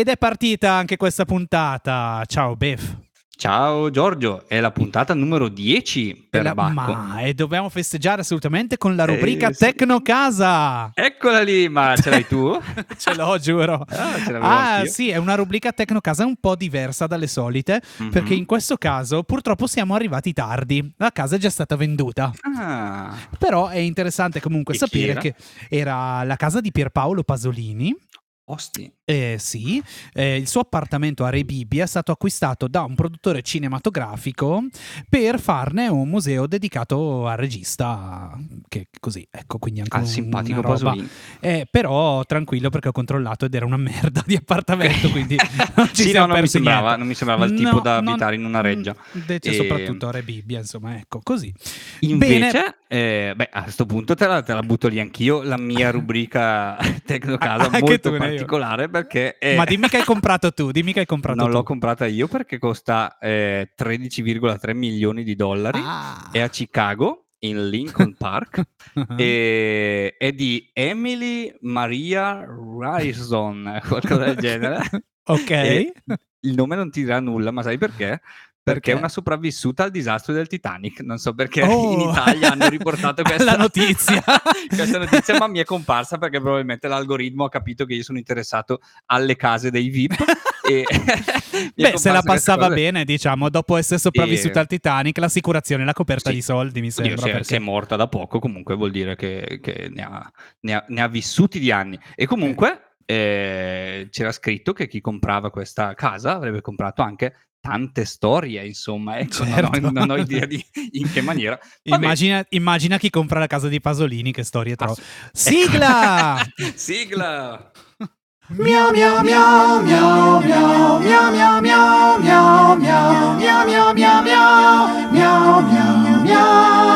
Ed è partita anche questa puntata. Ciao Bef. Ciao Giorgio, è la puntata numero 10 per La- Bacco. ma e dobbiamo festeggiare assolutamente con la rubrica Eh. Tecno Casa. Eccola lì, ma ce l'hai tu? Ce l'ho, giuro. Ah, Ah, sì, è una rubrica Tecnocasa un po' diversa dalle solite, Mhm. perché in questo caso purtroppo siamo arrivati tardi. La casa è già stata venduta. Ah, Però è interessante comunque E sapere era? che era la casa di Pierpaolo Pasolini. Osti. Eh, sì, eh, il suo appartamento a Re Bibbia è stato acquistato da un produttore cinematografico per farne un museo dedicato al regista. Che così, ecco, quindi anche Al un- simpatico roba. Eh, però tranquillo perché ho controllato ed era una merda di appartamento, quindi non ci Sì, no, non mi, sembrava, non mi sembrava il tipo No, da non- abitare in una reggia. Invece E- soprattutto a Re Bibbia, insomma, ecco, così. Invece, eh, beh, a questo punto te la, te la butto lì anch'io, la mia rubrica Tecnocasa molto tu, particolare perché è- Ma dimmi che hai comprato tu, dimmi che hai comprato non tu. l'ho comprata io perché costa eh, 13,3 milioni di dollari. Ah. È a Chicago, in Lincoln Park. e è di Emily Maria Ryerson, qualcosa del genere. ok. E il nome non ti dirà nulla, ma sai perché? Perché è una sopravvissuta al disastro del Titanic. Non so perché Oh. in Italia hanno riportato questa notizia. questa notizia, ma mi è comparsa perché probabilmente l'algoritmo ha capito che io sono interessato alle case dei VIP. e Beh, se la passava bene, diciamo, dopo essere sopravvissuta E- al Titanic, l'assicurazione l'ha coperta Sì. di soldi, mi Oddio, sembra. se, perché- se è morta da poco, comunque vuol dire che, che ne, ha, ne ha- ne ha vissuti di anni. E comunque eh, c'era scritto che chi comprava questa casa avrebbe comprato anche tante storie, insomma, ecco, non, Certo. ho, non ho idea di in che maniera. Immagina, immagina chi compra la casa di Pasolini, che storie trovo. Ass- Sigla! Sigla! Miau miau miau miau miau miau miau miau miau miau miau miau miau miau miau miau miau miau miau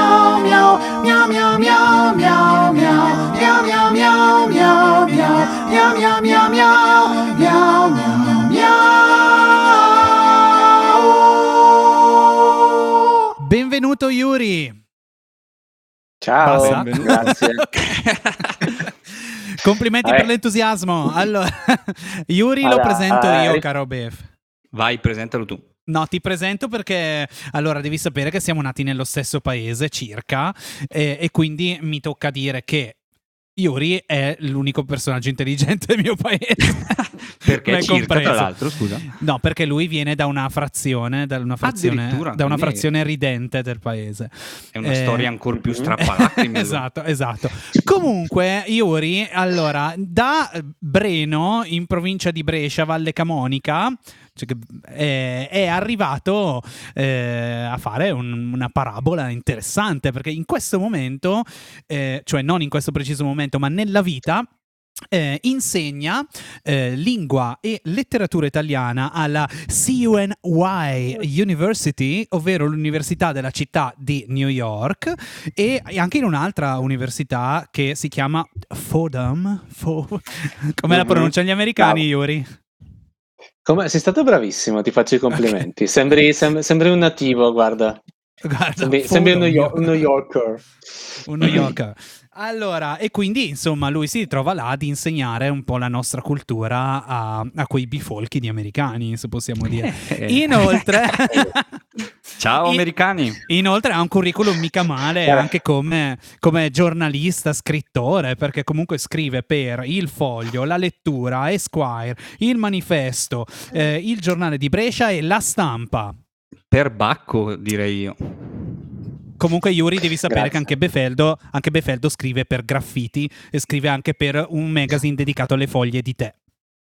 Yuri! Ciao, grazie. Complimenti Eh. per l'entusiasmo. Allora, Yuri lo Allora, presento eh, io, caro Bef. Vai, presentalo tu. No, ti presento perché allora devi sapere che siamo nati nello stesso paese circa eh, e quindi mi tocca dire che Yuri è l'unico personaggio intelligente del mio paese. Perché circa, compreso. tra l'altro, scusa. No, perché lui viene da una frazione, da una frazione, da una frazione ridente del paese. È una Eh, storia ancora più mhm. strappalacrime. esatto, esatto. Comunque, Iuri, allora, da Breno, in provincia di Brescia, Valle Camonica, cioè che, eh, è arrivato eh, a fare un- una parabola interessante, perché in questo momento, eh, cioè non in questo preciso momento, ma nella vita, eh, insegna eh, lingua e letteratura italiana alla CUNY University, ovvero l'università della città di New York, e anche in un'altra università che si chiama Fordham. Fo- Come la pronunciano gli americani, Bravo. Come, sei stato bravissimo, ti faccio i complimenti. Sembri, sem- sembri un nativo, guarda. Guarda, Sembri, sembri un New Yorker. un New Yorker. Allora, e quindi insomma lui si trova là ad insegnare un po' la nostra cultura a, a quei bifolchi di americani, se possiamo dire. Inoltre, Ciao americani! Inoltre ha un curriculum mica male Eh. anche come, come giornalista, scrittore, perché comunque scrive per Il Foglio, La Lettura, Esquire, Il Manifesto, eh, Il Giornale di Brescia e La Stampa. Per Bacco, direi io. Comunque Yuri devi sapere Grazie. che anche Befeldo, anche Befeldo scrive per Graffiti e scrive anche per un magazine dedicato alle foglie di tè.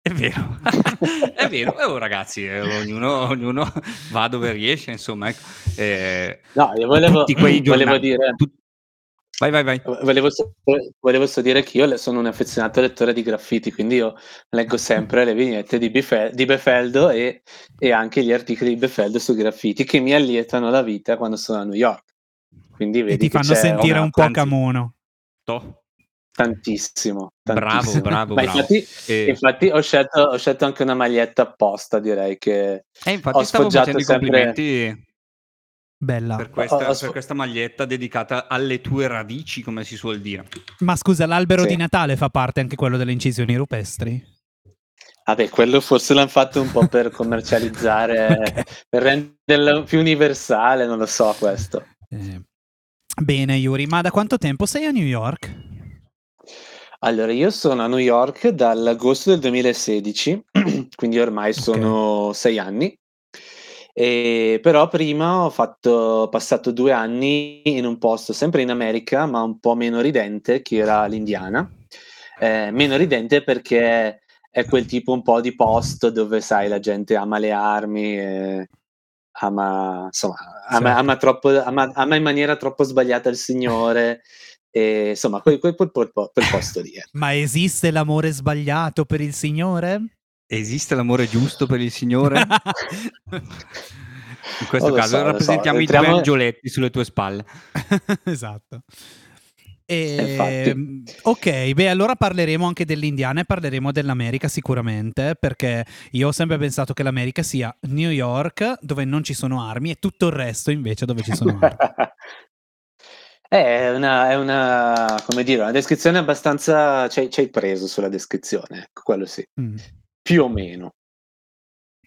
È vero, è vero. Eh, oh, ragazzi, eh, ognuno, ognuno va dove riesce, insomma. ecco. Eh, No, io volevo, tutti quei volevo giornali- dire... tut- Vai, vai, vai. Volevo, volevo so dire che io sono un affezionato lettore di graffiti, quindi io leggo sempre le vignette di, Bife- di Befeldo e, e anche gli articoli di Befeldo su graffiti che mi allietano la vita quando sono a New York. Quindi E vedi ti che fanno sentire una- un po' anzi- Camuno. To. tantissimo, Bravo, tantissimo. bravo, Ma bravo. infatti, E, infatti ho, scelto, ho scelto anche una maglietta apposta, direi che e infatti ho stavo sfoggiato sempre- complimenti Bella. per questa, Ho- ho sfo- per questa maglietta dedicata alle tue radici, come si suol dire. Ma scusa, l'albero Sì. di Natale fa parte anche quello delle incisioni rupestri? Vabbè, quello forse l'hanno fatto un po' per commercializzare, okay. per renderlo più universale, non lo so questo. Eh. Bene, Yuri, ma da quanto tempo sei a New York? Allora, io sono a New York dall'agosto del 2016, quindi ormai sono okay. sei anni. E però prima ho fatto, passato due anni in un posto sempre in America, ma un po' meno ridente, che era l'Indiana. Eh, meno ridente perché è quel tipo un po' di posto dove, sai, la gente ama le armi, e ama, insomma, ama, certo. ama, troppo, ama, ama, in maniera troppo sbagliata il Signore. E, insomma, quel, quel, quel, quel posto lì. Eh. Ma esiste l'amore sbagliato per il Signore? Esiste l'amore giusto per il Signore? In questo oh, caso so, rappresentiamo so. i Entriamo... due angioletti sulle tue spalle. esatto. E, ok, beh, allora parleremo anche dell'Indiana e parleremo dell'America sicuramente, perché io ho sempre pensato che l'America sia New York, dove non ci sono armi, e tutto il resto invece dove ci sono armi. È una, è una, come dire, una descrizione abbastanza. Ci hai preso sulla descrizione, ecco, quello sì. Mm. Più o meno.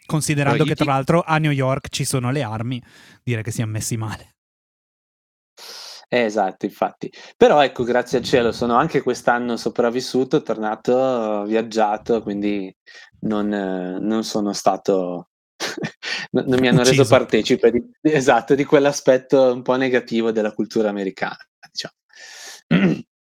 Considerando che, tra l'altro, a New York ci sono le armi, direi che siamo messi male. Eh, esatto, infatti. Però ecco, grazie al cielo, sono anche quest'anno sopravvissuto, tornato, viaggiato, quindi non, non sono stato, non mi hanno Ucciso. reso partecipe di, esatto, di quell'aspetto un po' negativo della cultura americana, diciamo.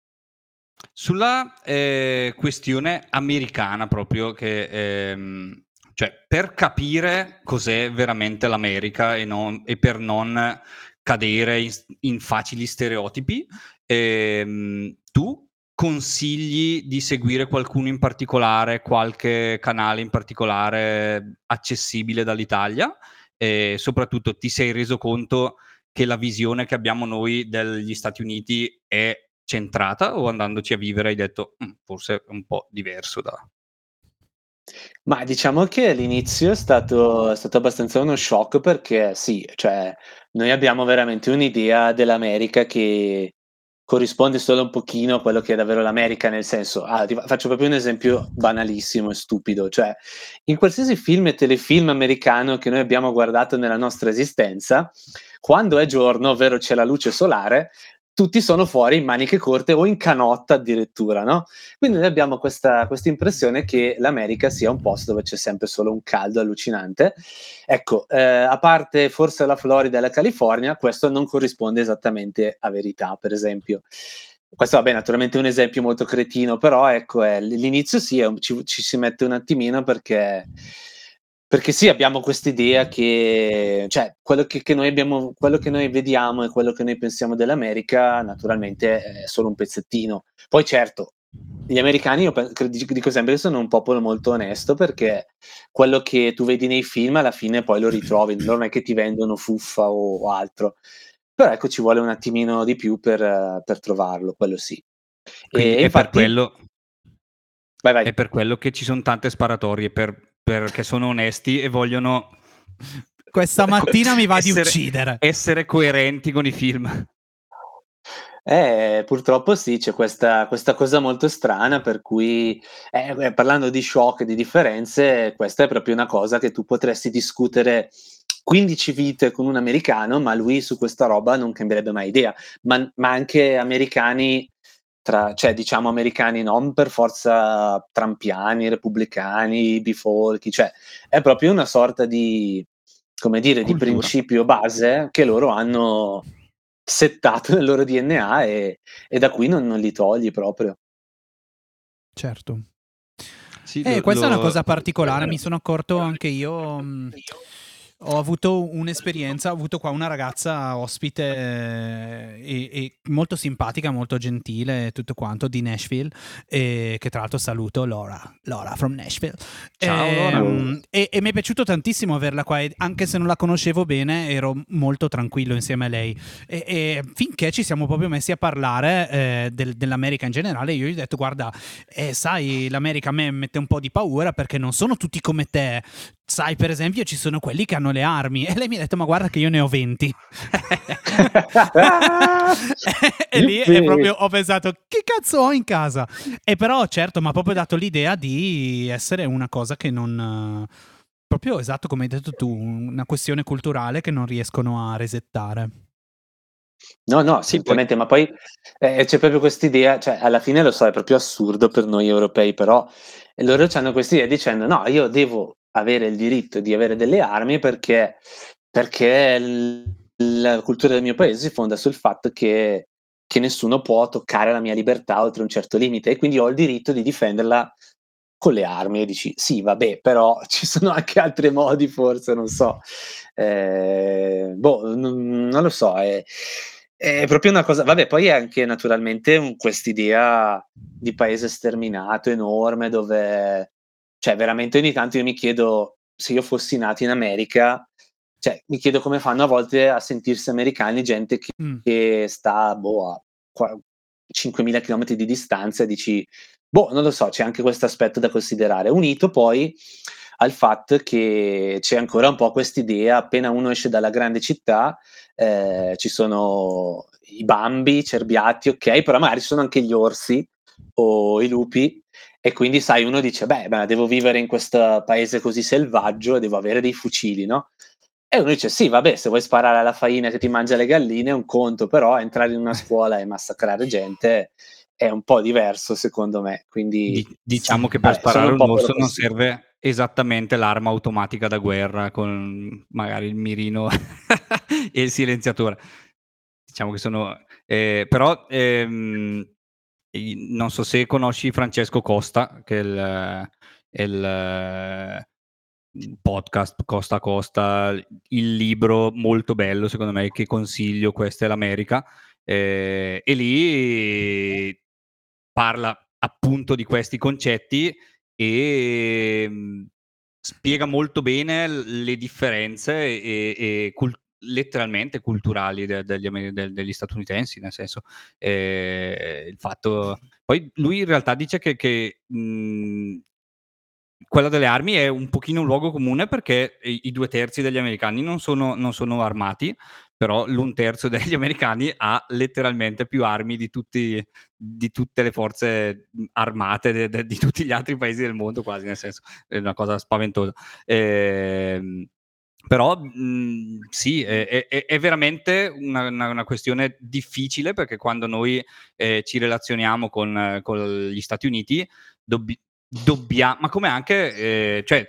Sulla eh, questione americana proprio, che ehm, cioè per capire cos'è veramente l'America e, non, e per non cadere in, in facili stereotipi. Ehm, tu consigli di seguire qualcuno in particolare, qualche canale in particolare accessibile dall'Italia? E soprattutto ti sei reso conto che la visione che abbiamo noi degli Stati Uniti è centrata o andandoci a vivere hai detto mm, forse è un po' diverso da... Ma diciamo che all'inizio è stato, è stato abbastanza uno shock perché sì, cioè noi abbiamo veramente un'idea dell'America che corrisponde solo un pochino a quello che è davvero l'America, nel senso, ah, ti faccio proprio un esempio banalissimo e stupido, cioè in qualsiasi film e telefilm americano che noi abbiamo guardato nella nostra esistenza, quando è giorno, ovvero c'è la luce solare, tutti sono fuori in maniche corte o in canotta addirittura, no? Quindi noi abbiamo questa, impressione che l'America sia un posto dove c'è sempre solo un caldo allucinante. Ecco, eh, a parte forse la Florida e la California, questo non corrisponde esattamente a verità, per esempio. Questo vabbè, naturalmente è un esempio molto cretino, però ecco, è, l'inizio sì, è, ci, ci si mette un attimino perché perché sì, abbiamo questa idea che, cioè, quello che, che, noi abbiamo, quello che noi vediamo e quello che noi pensiamo dell'America, naturalmente è solo un pezzettino. Poi, certo, gli americani, io dico sempre che sono un popolo molto onesto perché quello che tu vedi nei film alla fine poi lo ritrovi, non è che ti vendono fuffa o, o altro. Però ecco, ci vuole un attimino di più per, per trovarlo, quello sì. e, e infatti, per quello... Vai, vai. È per quello che ci sono tante sparatorie per perché sono onesti e vogliono... Questa mattina mi va essere, di uccidere. Essere coerenti con i film. Eh, purtroppo sì, c'è questa, questa, cosa molto strana per cui, eh, eh parlando di shock e di differenze, questa è proprio una cosa che tu potresti discutere 15 vite con un americano, ma lui su questa roba non cambierebbe mai idea. Ma, ma anche americani tra, cioè diciamo americani non per forza trampiani, repubblicani, bifolchi, cioè è proprio una sorta di, come dire, Cultura. di principio base che loro hanno settato nel loro DNA e, e da qui non, non, li togli proprio. Certo. Sì, eh, lo, questa lo... è una cosa particolare, mi sono accorto anche io. Mh, ho avuto un'esperienza, ho avuto qua una ragazza ospite eh, e, e, molto simpatica, molto gentile, tutto quanto, di Nashville, e, che tra l'altro saluto, Laura, Laura from Nashville. Ciao e, Laura. E, e, mi è piaciuto tantissimo averla qua, anche se non la conoscevo bene, ero molto tranquillo insieme a lei. E, finché ci siamo proprio messi a parlare eh, del, dell'America in generale, io gli ho detto, guarda, eh, sai, l'America a me mette un po' di paura perché non sono tutti come te, sai, per esempio, ci sono quelli che hanno le armi. E lei mi ha detto, ma guarda che io ne ho 20. e lì è proprio, ho pensato, che cazzo ho in casa? E però, certo, mi ha proprio dato l'idea di essere una cosa che non... Proprio esatto come hai detto tu, una questione culturale che non riescono a resettare. No, no, sicuramente, ma poi eh, c'è proprio quest'idea, cioè alla fine lo so, è proprio assurdo per noi europei, però loro hanno quest'idea dicendo no, io devo avere il diritto di avere delle armi perché, perché la cultura del mio paese si fonda sul fatto che, che nessuno può toccare la mia libertà oltre un certo limite e quindi ho il diritto di difenderla con le armi e dici sì, vabbè, però ci sono anche altri modi, forse, non so. Eh, boh, non, non, lo so, è, è, proprio una cosa. Vabbè, poi è anche naturalmente quest'idea di paese sterminato enorme dove cioè, veramente ogni tanto io mi chiedo se io fossi nato in America, cioè, mi chiedo come fanno a volte a sentirsi americani gente che, mm. che sta boh, a 5.000 km di distanza e dici, boh, non lo so, c'è anche questo aspetto da considerare. Unito poi al fatto che c'è ancora un po' quest'idea, appena uno esce dalla grande città, eh, ci sono i bambi, i cerbiati, ok, però magari ci sono anche gli orsi o i lupi e quindi, sai, uno dice, beh, beh, devo vivere in questo paese così selvaggio e devo avere dei fucili, no? E uno dice, sì, vabbè, se vuoi sparare alla faina che ti mangia le galline è un conto, però entrare in una scuola e massacrare gente è un po' diverso, secondo me. Quindi, diciamo che per vabbè, sparare un, un orso non serve esattamente l'arma automatica da guerra con magari il mirino e il silenziatore. Diciamo che sono... Eh, però... Ehm, non so se conosci Francesco Costa, che è il, è il podcast Costa Costa, il libro molto bello secondo me che consiglio, questa è l'America, eh, e lì parla appunto di questi concetti e mh, spiega molto bene le differenze e, e cult- letteralmente culturali de- degli, de- degli, statunitensi, nel senso eh, il fatto... Poi lui in realtà dice che, che mh, quella delle armi è un pochino un luogo comune perché i, i due terzi degli americani non sono, non sono, armati, però l'un terzo degli americani ha letteralmente più armi di, tutti, di tutte le forze armate de, de, di tutti gli altri paesi del mondo, quasi, nel senso è una cosa spaventosa. Eh, però mh, sì, è, è, è veramente una, una, una, questione difficile perché quando noi eh, ci relazioniamo con, con, gli Stati Uniti dobbi- dobbiamo, ma come anche, eh, cioè,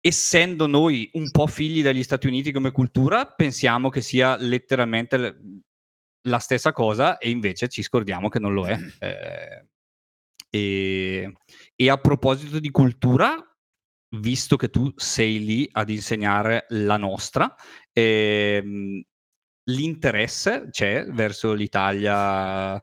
essendo noi un po' figli degli Stati Uniti come cultura, pensiamo che sia letteralmente la stessa cosa e invece ci scordiamo che non lo è. Eh, e, e a proposito di cultura, visto che tu sei lì ad insegnare la nostra, ehm, l'interesse c'è verso l'Italia?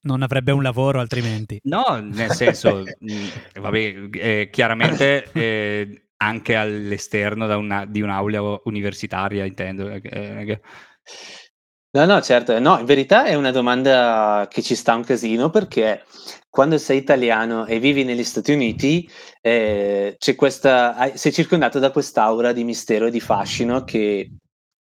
Non avrebbe un lavoro altrimenti. No, nel senso, mh, mm, vabbè, eh, chiaramente eh, anche all'esterno una, di un'aula universitaria, intendo. Eh, eh No, no, certo. No, in verità è una domanda che ci sta un casino perché quando sei italiano e vivi negli Stati Uniti, eh, c'è questa, sei circondato da quest'aura di mistero e di fascino che,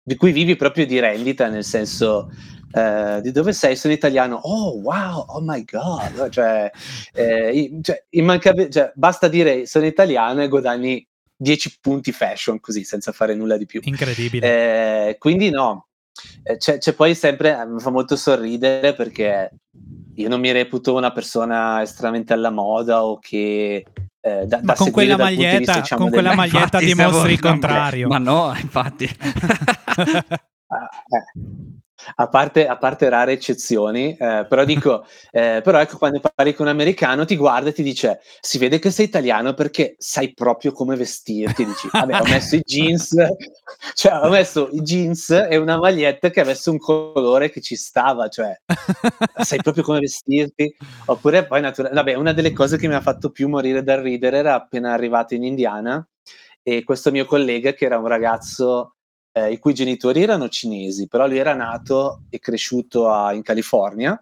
di cui vivi proprio di rendita, nel senso eh, di dove sei? Sono italiano. Oh, wow, oh my god. Cioè, eh, cioè, immancabil- cioè, basta dire sono italiano e guadagni 10 punti fashion così, senza fare nulla di più. Incredibile. Eh, quindi no, c'è, c'è, poi sempre, eh, mi fa molto sorridere perché io non mi reputo una persona estremamente alla moda o che eh, da, ma da con quella maglietta, vista, diciamo, con quella maglietta dimostri il contrario. Ma no, infatti. ah, eh a parte, a parte rare eccezioni, eh, però dico, eh, però ecco quando parli con un americano ti guarda e ti dice si vede che sei italiano perché sai proprio come vestirti, dici vabbè ho messo i jeans, cioè ho messo i jeans e una maglietta che avesse un colore che ci stava, cioè sai proprio come vestirti, oppure poi naturalmente, vabbè una delle cose che mi ha fatto più morire dal ridere era appena arrivato in Indiana e questo mio collega che era un ragazzo eh, i cui genitori erano cinesi, però lui era nato e cresciuto a, in California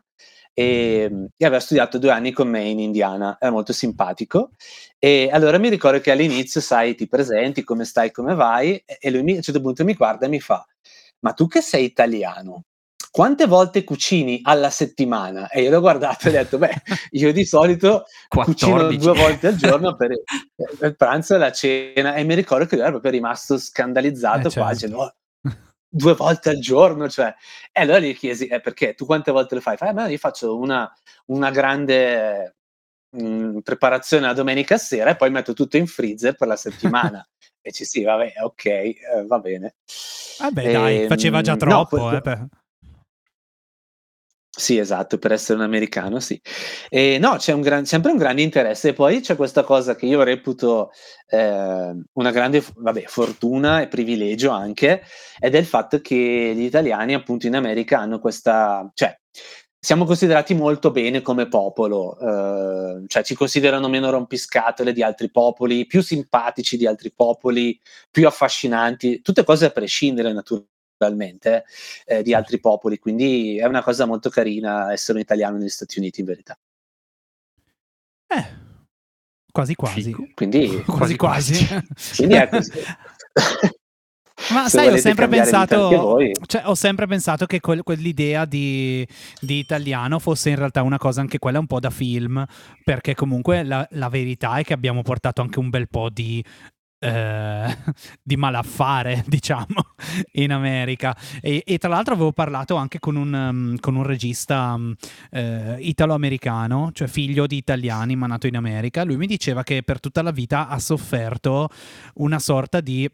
e, e, aveva studiato due anni con me in Indiana, era molto simpatico. E allora mi ricordo che all'inizio, sai, ti presenti, come stai, come vai, e lui mi, a un certo punto mi guarda e mi fa, ma tu che sei italiano, quante volte cucini alla settimana? E io l'ho guardato e ho detto, beh, io di solito 14. cucino due volte al giorno per il pranzo e la cena. E mi ricordo che lui era proprio rimasto scandalizzato eh, certo. qua, dicendo, oh, due volte al giorno, cioè. E allora gli chiesi, eh, perché tu quante volte lo fai? Fai, ma io faccio una, una grande mh, mm, preparazione la domenica sera e poi metto tutto in freezer per la settimana. e ci sì, vabbè, ok, eh, va bene. Vabbè, dai, ehm, faceva già troppo. No, poi, eh, sì, esatto, per essere un americano, sì. E no, c'è un gran, sempre un grande interesse. E poi c'è questa cosa che io reputo eh, una grande vabbè, fortuna e privilegio anche, ed è il fatto che gli italiani, appunto, in America hanno questa. cioè, siamo considerati molto bene come popolo, eh, cioè ci considerano meno rompiscatole di altri popoli, più simpatici di altri popoli, più affascinanti, tutte cose a prescindere naturalmente naturalmente, eh, di altri popoli. Quindi è una cosa molto carina essere un italiano negli Stati Uniti, in verità. Eh, quasi quasi. Quindi, quasi quasi. Quindi è così. Ma sai, ho sempre, pensato, cioè, ho sempre pensato che quel, quell'idea di, di, italiano fosse in realtà una cosa anche quella un po' da film, perché comunque la, la verità è che abbiamo portato anche un bel po' di eh, di malaffare, diciamo, in America. E, e, tra l'altro avevo parlato anche con un, um, con un regista um, eh, italo-americano, cioè figlio di italiani ma nato in America. Lui mi diceva che per tutta la vita ha sofferto una sorta di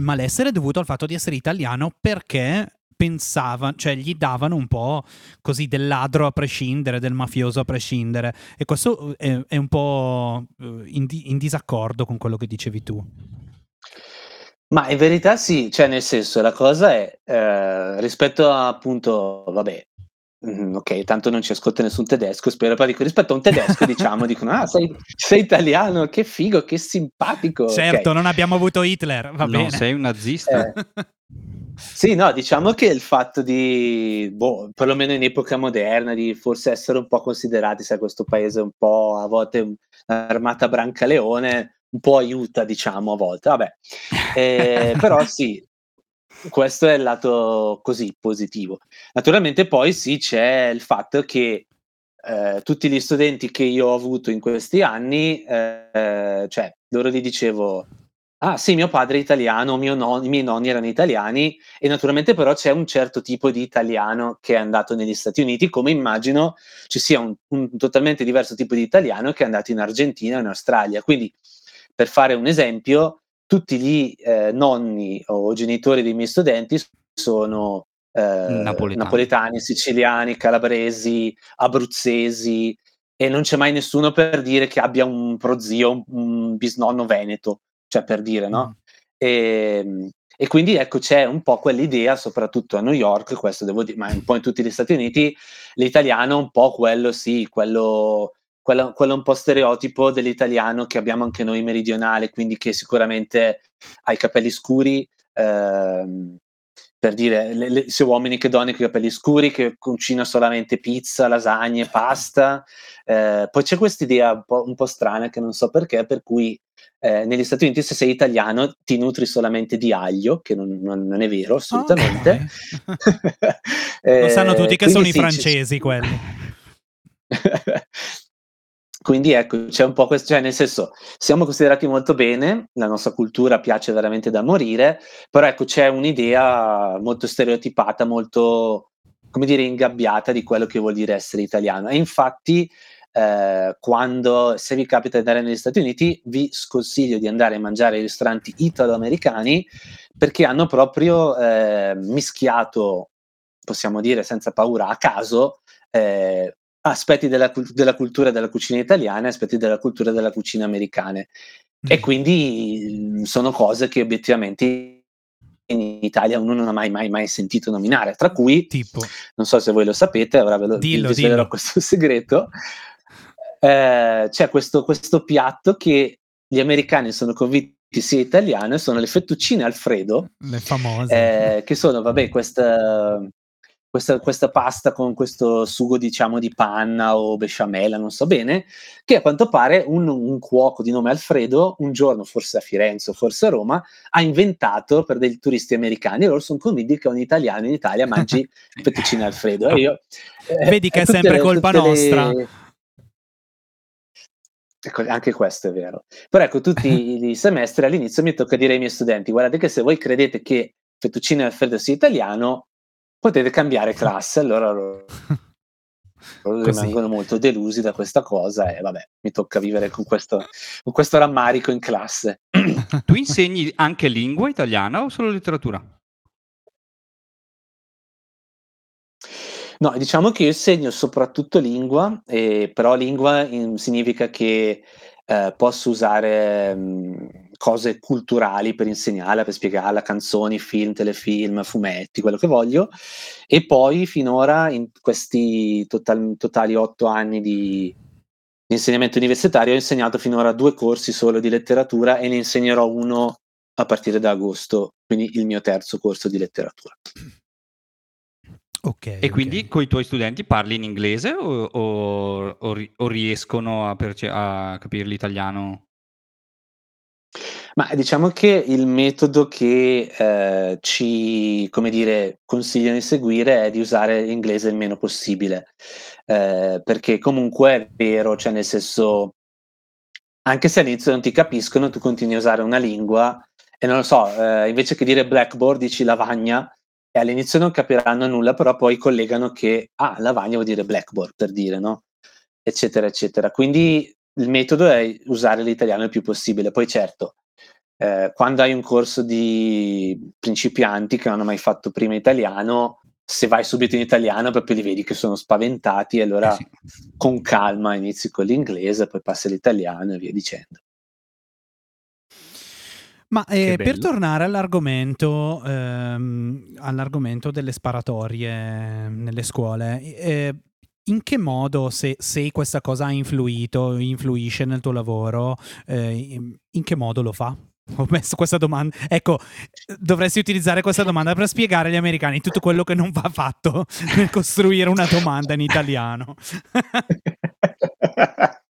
malessere dovuto al fatto di essere italiano perché pensavano, cioè gli davano un po' così del ladro a prescindere, del mafioso a prescindere. E questo è, è un po' eh, in, in, disaccordo con quello che dicevi tu. Ma in verità sì, cioè nel senso la cosa è eh, rispetto a appunto, vabbè, Mm, ok, tanto non ci ascolta nessun tedesco, spero, però dico, rispetto a un tedesco diciamo, dicono, ah, sei, sei italiano, che figo, che simpatico. Certo, okay. non abbiamo avuto Hitler, va no, bene. sei un nazista. Eh, sì, no, diciamo che il fatto di, boh, perlomeno in epoca moderna, di forse essere un po' considerati, sai, questo paese un po' a volte un'armata brancaleone, un po' aiuta, diciamo, a volte, vabbè. Eh, però sì, questo è il lato così positivo. Naturalmente poi sì c'è il fatto che eh, tutti gli studenti che io ho avuto in questi anni, eh, cioè loro gli dicevo, ah sì, mio padre è italiano, non- i miei nonni erano italiani e naturalmente però c'è un certo tipo di italiano che è andato negli Stati Uniti, come immagino ci sia un, un totalmente diverso tipo di italiano che è andato in Argentina o in Australia. Quindi, per fare un esempio, tutti gli eh, nonni o genitori dei miei studenti sono eh, napoletani. napoletani. siciliani, calabresi, abruzzesi e non c'è mai nessuno per dire che abbia un prozio, un bisnonno veneto, cioè per dire, no? E, ehm, e, quindi ecco c'è un po' quell'idea, soprattutto a New York, questo devo dire, ma un po' in tutti gli Stati Uniti, l'italiano è un po' quello, sì, quello quello, quello un po' stereotipo dell'italiano che abbiamo anche noi meridionale, quindi che sicuramente ha i capelli scuri, ehm, per dire le, le, sia uomini che donne con i capelli scuri, che cucina solamente pizza, lasagne, pasta. Eh, poi c'è questa idea un po', un po', strana che non so perché, per cui eh, negli Stati Uniti se sei italiano ti nutri solamente di aglio, che non, non, non è vero assolutamente. Okay. Lo sanno tutti che eh, sono sì, i francesi c- quelli. Quindi ecco, c'è un po' questo, cioè nel senso, siamo considerati molto bene, la nostra cultura piace veramente da morire, però ecco, c'è un'idea molto stereotipata, molto, come dire, ingabbiata di quello che vuol dire essere italiano. E infatti, eh, quando, se vi capita di andare negli Stati Uniti, vi sconsiglio di andare a mangiare ai ristoranti italo-americani perché hanno proprio eh, mischiato, possiamo dire senza paura, a caso, eh, aspetti della, della cultura della cucina italiana e aspetti della cultura della cucina americana. Mm. E quindi mhmm, sono cose che obiettivamente in Italia uno non ha mai, mai, mai sentito nominare, tra cui, tipo. non so se voi lo sapete, ora ve lo dillo, vi dillo. questo segreto, eh, c'è questo, questo piatto che gli americani sono convinti sia italiano, sono le fettuccine Alfredo, le famose, eh, che sono, vabbè, questa questa, questa, pasta con questo sugo, diciamo, di panna o besciamella, non so bene, che a quanto pare un, un, cuoco di nome Alfredo, un giorno, forse a Firenze o forse a Roma, ha inventato per dei turisti americani e loro sono convinti che un italiano in Italia mangi fettuccine Alfredo. E io, eh, Vedi che è sempre le, colpa nostra. Le... Ecco, anche questo è vero. Però ecco, tutti i semestri all'inizio mi tocca dire ai miei studenti, guardate che se voi credete che fettuccine Alfredo sia italiano, potete cambiare classe. Allora loro, loro rimangono molto delusi da questa cosa e vabbè, mi tocca vivere con questo, con questo rammarico in classe. tu insegni anche lingua italiana o solo letteratura? No, diciamo che io insegno soprattutto lingua, eh, però lingua in, significa che eh, posso usare mh, cose culturali per insegnarla, per spiegarla, canzoni, film, telefilm, fumetti, quello che voglio. E poi finora, in questi total, totali otto anni di insegnamento universitario, ho insegnato finora due corsi solo di letteratura e ne insegnerò uno a partire da agosto, quindi il mio terzo corso di letteratura. Okay, e quindi okay. con i tuoi studenti parli in inglese o, o, o, o riescono a, perce- a capire l'italiano? Ma diciamo che il metodo che eh, ci, come dire, consigliano di seguire è di usare l'inglese il meno possibile, eh, perché comunque è vero, cioè nel senso, anche se all'inizio non ti capiscono, tu continui a usare una lingua e non lo so, eh, invece che dire blackboard dici lavagna e all'inizio non capiranno nulla, però poi collegano che, ah, lavagna vuol dire blackboard, per dire, no? Eccetera, eccetera. Quindi il metodo è usare l'italiano il più possibile. Poi certo, eh, quando hai un corso di principianti che non hanno mai fatto prima italiano, se vai subito in italiano proprio li vedi che sono spaventati e allora eh sì. con calma inizi con l'inglese, poi passi all'italiano e via dicendo. Ma eh, per tornare all'argomento, ehm, all'argomento, delle sparatorie nelle scuole, eh, in che modo, se, se, questa cosa ha influito, influisce nel tuo lavoro, eh, in che modo lo fa? Ho messo questa domanda. Ecco, dovresti utilizzare questa domanda per spiegare agli americani tutto quello che non va fatto nel costruire una domanda in italiano.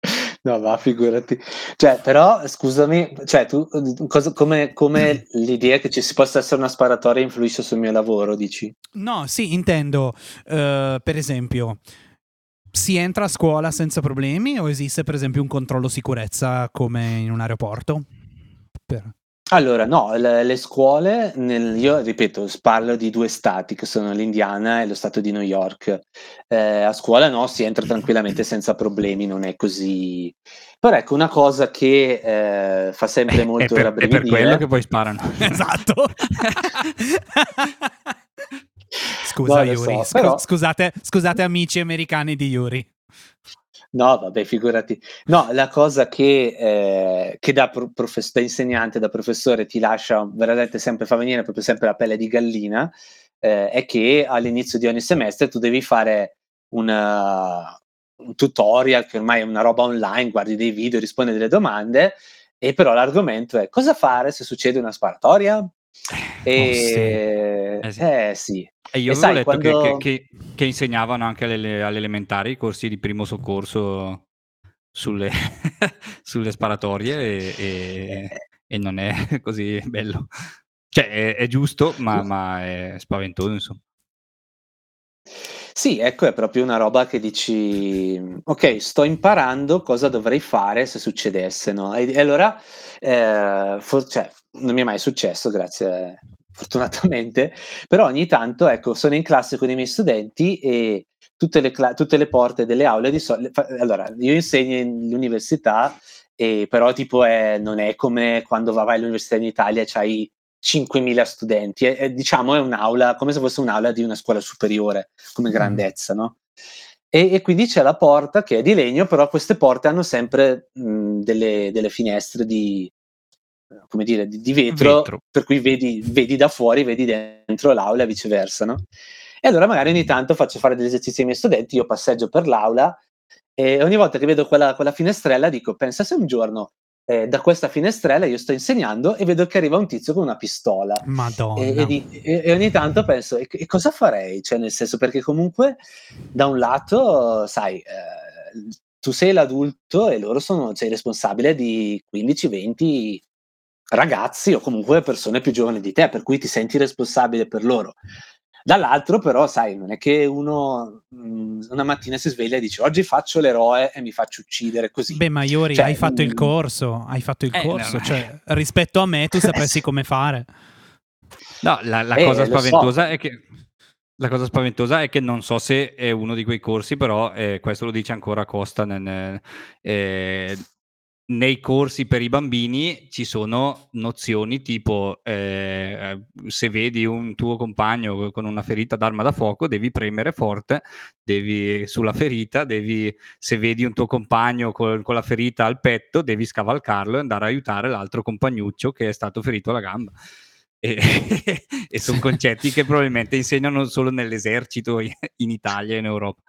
no, ma figurati. Cioè, però, scusami, cioè, tu, cosa, come, come l'idea che ci si possa essere una sparatoria influisce sul mio lavoro, dici? No, sì, intendo, uh, per esempio, si entra a scuola senza problemi o esiste, per esempio, un controllo sicurezza come in un aeroporto? Per... Allora, no, le, le scuole, nel, io ripeto, parlo di due stati che sono l'Indiana e lo stato di New York. Eh, a scuola no, si entra tranquillamente senza problemi, non è così. Però ecco, una cosa che eh, fa sempre molto è per, è per quello che poi sparano. esatto. Scusa, no, Yuri. So, però... scusate, scusate, amici americani di Yuri. No, vabbè, figurati. No, la cosa che, eh, che da, profes- da, insegnante, da professore ti lascia veramente sempre, fa venire proprio sempre la pelle di gallina, eh, è che all'inizio di ogni semestre tu devi fare una, un tutorial, che ormai è una roba online, guardi dei video, rispondi delle domande, e però l'argomento è cosa fare se succede una sparatoria? E... Oh, sì. Eh, sì. Eh, sì. E io e avevo sai, letto quando... che, che, che, insegnavano anche alle, alle elementari i corsi di primo soccorso sulle, sulle sparatorie e, e, eh. e, non è così bello. Cioè, è, è giusto, ma, ma, è spaventoso, insomma. Sì, ecco, è proprio una roba che dici, ok, sto imparando cosa dovrei fare se succedesse, no? E, e allora, eh, for- cioè, non mi è mai successo, grazie fortunatamente, però ogni tanto ecco, sono in classe con i miei studenti e tutte le, cla- tutte le porte delle aule di solito... Allora, io insegno all'università, e però tipo è, non è come quando vai all'università in Italia e c'hai 5.000 studenti, è, è, diciamo è un'aula, come se fosse un'aula di una scuola superiore, come mm. grandezza, no? E, e, quindi c'è la porta che è di legno, però queste porte hanno sempre mh, delle, delle, finestre di, come dire, di, di vetro, vetro, per cui vedi, vedi, da fuori, vedi dentro l'aula e viceversa, no? E allora magari ogni tanto faccio fare degli esercizi ai miei studenti, io passeggio per l'aula e ogni volta che vedo quella, quella finestrella dico, pensa se un giorno eh, da questa finestrella io sto insegnando e vedo che arriva un tizio con una pistola. Madonna. E, e di- e- e ogni tanto penso, e, cosa farei? Cioè, nel senso, perché comunque da un lato, sai, eh, tu sei l'adulto e loro sono, sei responsabile di 15-20 ragazzi o comunque persone più giovani di te, per cui ti senti responsabile per loro. Dall'altro, però, sai, non è che uno mh, una mattina si sveglia e dice oggi faccio l'eroe e mi faccio uccidere così. Beh, ma Iori, Cioè, hai fatto il mm, corso, hai fatto il Eh, corso, no, cioè rispetto a me tu sapresti come fare. No, la, la Eh, cosa lo so. spaventosa è che la cosa spaventosa è che non so se è uno di quei corsi, però eh, questo lo dice ancora Costa nel- nel- eh, nei corsi per i bambini ci sono nozioni tipo eh, se vedi un tuo compagno con una ferita d'arma da fuoco devi premere forte devi, sulla ferita devi, se vedi un tuo compagno col- con la ferita al petto devi scavalcarlo e andare a aiutare l'altro compagnuccio che è stato ferito alla gamba. E, e sono concetti che probabilmente insegnano solo nell'esercito in Italia e in Europa.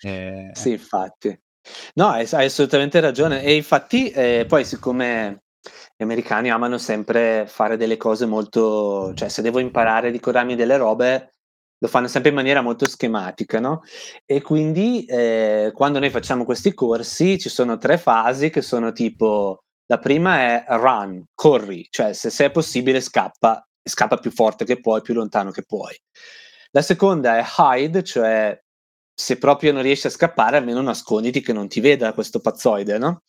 Eh, Sì, infatti. No, hai, hai assolutamente ragione. E infatti, eh, poi siccome gli americani amano sempre fare delle cose molto, cioè se devo imparare a ricordarmi delle robe, lo fanno sempre in maniera molto schematica, no? E quindi eh, quando noi facciamo questi corsi ci sono tre fasi che sono tipo, la prima è run, corri, cioè se, se è possibile scappa, scappa più forte che puoi, più lontano che puoi. La seconda è hide, cioè se proprio non riesci a scappare, almeno nasconditi che non ti veda questo pazzoide, no?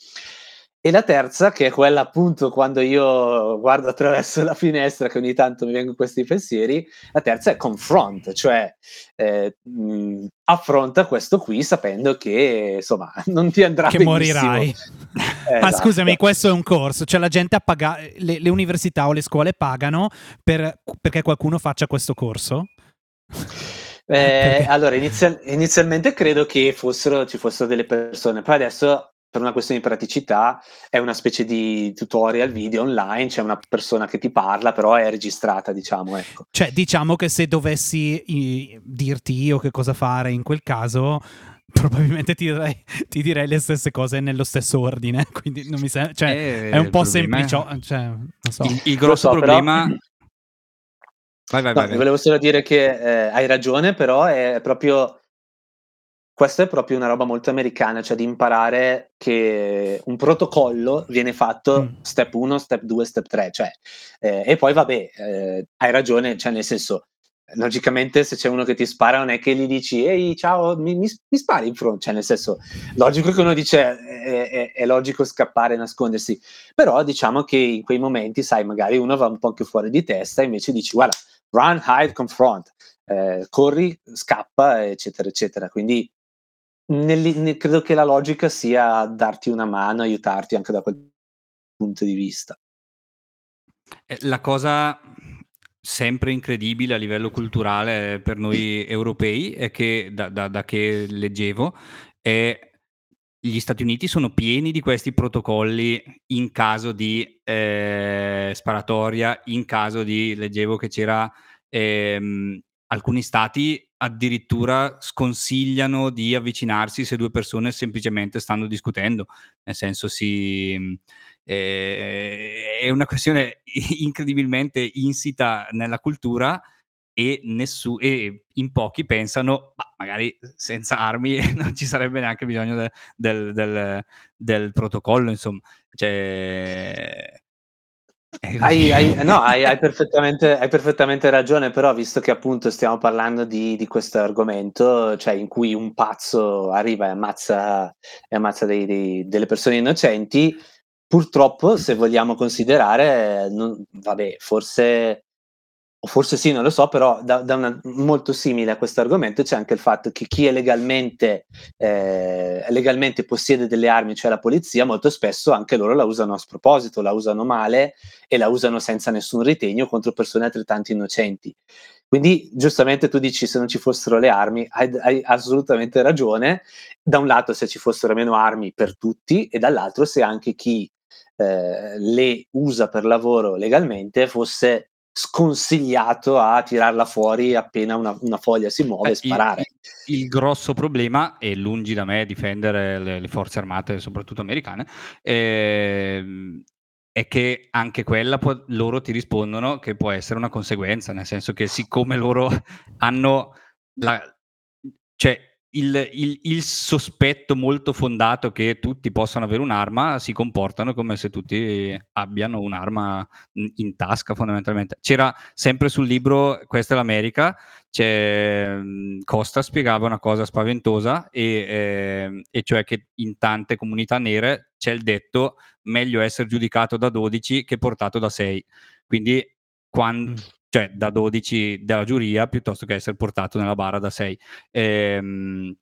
E la terza, che è quella appunto quando io guardo attraverso la finestra, che ogni tanto mi vengono questi pensieri, la terza è confront, cioè eh, mh, affronta questo qui sapendo che insomma non ti andrà che benissimo. morirai. Eh, Ma esatto. scusami, questo è un corso, cioè la gente ha paga- le, le università o le scuole pagano per- perché qualcuno faccia questo corso? Eh, Perché- allora, inizial- inizialmente credo che fossero, ci fossero delle persone, poi adesso per una questione di praticità è una specie di tutorial video online, c'è una persona che ti parla, però è registrata, diciamo, ecco. Cioè, diciamo che se dovessi i- dirti io che cosa fare in quel caso, probabilmente ti direi, ti direi le stesse cose nello stesso ordine. Quindi non mi sembra. Cioè, Eh, è un po' semplice. Cioè, so. il, il grosso so, però- problema vai vai No, vai, vai. volevo solo dire che eh, hai ragione, però è proprio questa è proprio una roba molto americana, cioè di imparare che un protocollo viene fatto Mm. step 1, step 2, step 3, cioè, eh, e poi vabbè, eh, hai ragione, cioè nel senso, logicamente se c'è uno che ti spara non è che gli dici ehi ciao mi, mi- mi spari in fronte, cioè nel senso, logico che uno dice è, è- è logico scappare, nascondersi, però diciamo che in quei momenti, sai, magari uno va un po' più fuori di testa invece dici guarda, run, hide, confront, eh, corri, scappa, eccetera, eccetera, quindi Nelli- ne- credo che la logica sia darti una mano, aiutarti anche da quel punto di vista. Eh, La cosa sempre incredibile a livello culturale per noi europei è che da, da- da che leggevo è gli Stati Uniti sono pieni di questi protocolli in caso di eh, sparatoria, in caso di leggevo che c'era ehm, alcuni stati addirittura sconsigliano di avvicinarsi se due persone semplicemente stanno discutendo, nel senso si eh, è una questione incredibilmente insita nella cultura e, nessu- e in pochi pensano, ma magari senza armi non ci sarebbe neanche bisogno de- del, del- del protocollo, insomma. Cioè, Hai, hai- no, hai, hai perfettamente, hai perfettamente ragione, però visto che appunto stiamo parlando di, di questo argomento, cioè in cui un pazzo arriva e ammazza, e ammazza dei- dei- delle persone innocenti, purtroppo se vogliamo considerare, non- vabbè, forse, forse sì, non lo so, però da, da una- molto simile a questo argomento c'è anche il fatto che chi legalmente, eh, legalmente possiede delle armi, cioè la polizia, molto spesso anche loro la usano a sproposito, la usano male e la usano senza nessun ritegno contro persone altrettanto innocenti. Quindi, giustamente, tu dici se non ci fossero le armi, hai, hai assolutamente ragione. Da un lato, se ci fossero meno armi per tutti, e dall'altro, se anche chi eh, le usa per lavoro legalmente fosse sconsigliato a tirarla fuori appena una, una foglia si muove e sparare. Il, il, grosso problema, e lungi da me difendere le, le forze armate, soprattutto americane, eh, è che anche quella può, loro ti rispondono che può essere una conseguenza, nel senso che siccome loro hanno la, cioè il, il, il, sospetto molto fondato che tutti possano avere un'arma, si comportano come se tutti abbiano un'arma in, tasca fondamentalmente. C'era sempre sul libro Questa è l'America, Costa spiegava una cosa spaventosa e, eh, e cioè che in tante comunità nere c'è il detto meglio essere giudicato da 12 che portato da 6. Quindi quando, mm cioè da 12 della giuria piuttosto che essere portato nella bara da 6. Ehm,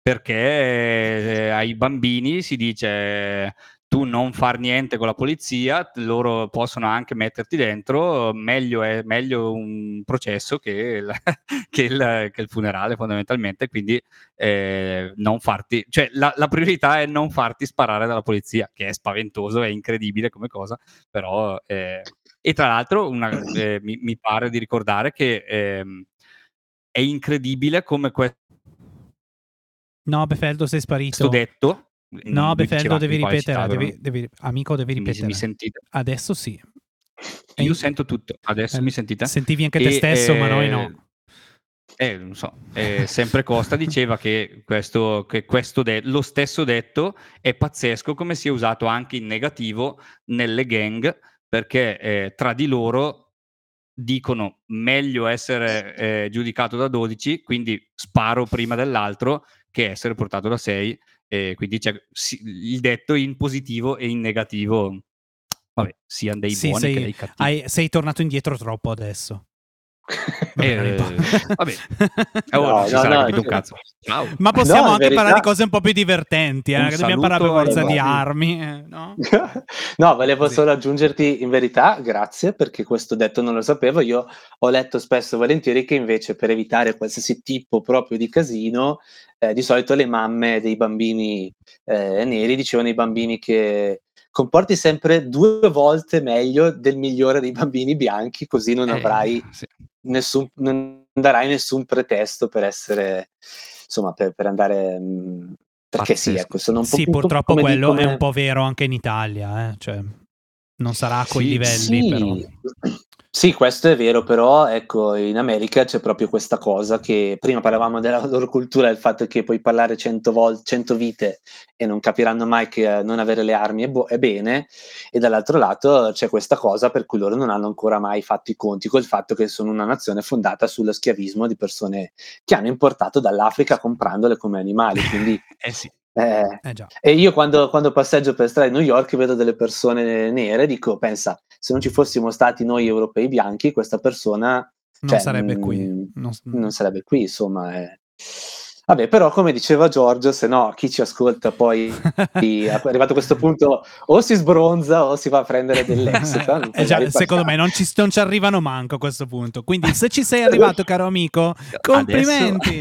perché eh, ai bambini si dice tu non far niente con la polizia, loro possono anche metterti dentro, meglio è meglio un processo che il, che il, che il funerale fondamentalmente, quindi eh, non farti, cioè la, la, priorità è non farti sparare dalla polizia, che è spaventoso, è incredibile come cosa, però eh, e tra l'altro una, eh, mi, mi, pare di ricordare che ehm, è incredibile come questo... No, Befeldo sei sparito. Questo detto... No, Befeldo devi ripetere, devi, devi, amico devi ripetere. Mi, mi sentite? Adesso sì. Io sento tutto, adesso eh, mi sentite? Sentivi anche e, te stesso, eh, ma noi no. Eh, non so, eh, sempre Costa diceva che, questo, che questo de- lo stesso detto è pazzesco come sia usato anche in negativo nelle gang perché eh, tra di loro dicono meglio essere eh, giudicato da 12, quindi sparo prima dell'altro, che essere portato da 6. E quindi c'è sì, il detto in positivo e in negativo, vabbè, sia dei sì, buoni sei, che dei cattivi. Hai, sei tornato indietro troppo adesso. Eh, vabbè, no. Ciao. Ma possiamo anche verità... parlare di cose un po' più divertenti. Eh? Dobbiamo parlare per forza di armi. Eh, no? no, volevo sì. solo aggiungerti in verità, grazie perché questo detto non lo sapevo. Io ho letto spesso e volentieri che invece per evitare qualsiasi tipo proprio di casino, eh, di solito le mamme dei bambini eh, neri dicevano ai bambini che comporti sempre due volte meglio del migliore dei bambini bianchi, così non eh, avrai sì. Nessun, non darai nessun pretesto per essere, insomma, per, per andare... Mh, perché Pazzesco. sì, ecco, sono un po' Sì, purtroppo quello dicono... è un po' vero anche in Italia, eh? cioè, non sarà a quei sì, livelli, sì. però. Sì, questo è vero, però ecco, in America c'è proprio questa cosa che prima parlavamo della loro cultura, del fatto che puoi parlare cento, vol- cento vite e non capiranno mai che eh, non avere le armi è, bo- è, bene, e dall'altro lato c'è questa cosa per cui loro non hanno ancora mai fatto i conti col fatto che sono una nazione fondata sullo schiavismo di persone che hanno importato dall'Africa comprandole come animali, quindi eh sì. Eh, eh e io quando, quando, passeggio per strada di New York vedo delle persone nere, dico, pensa, se non ci fossimo stati noi europei bianchi, questa persona non cioè, sarebbe mh, qui. Mm, non... non... sarebbe qui, insomma. Eh. Vabbè, però come diceva Giorgio, se no chi ci ascolta poi arrivato a questo punto o si sbronza o si va a prendere dell'extra. eh già, secondo me non ci, non ci, arrivano manco a questo punto. Quindi se ci sei arrivato, caro amico, complimenti.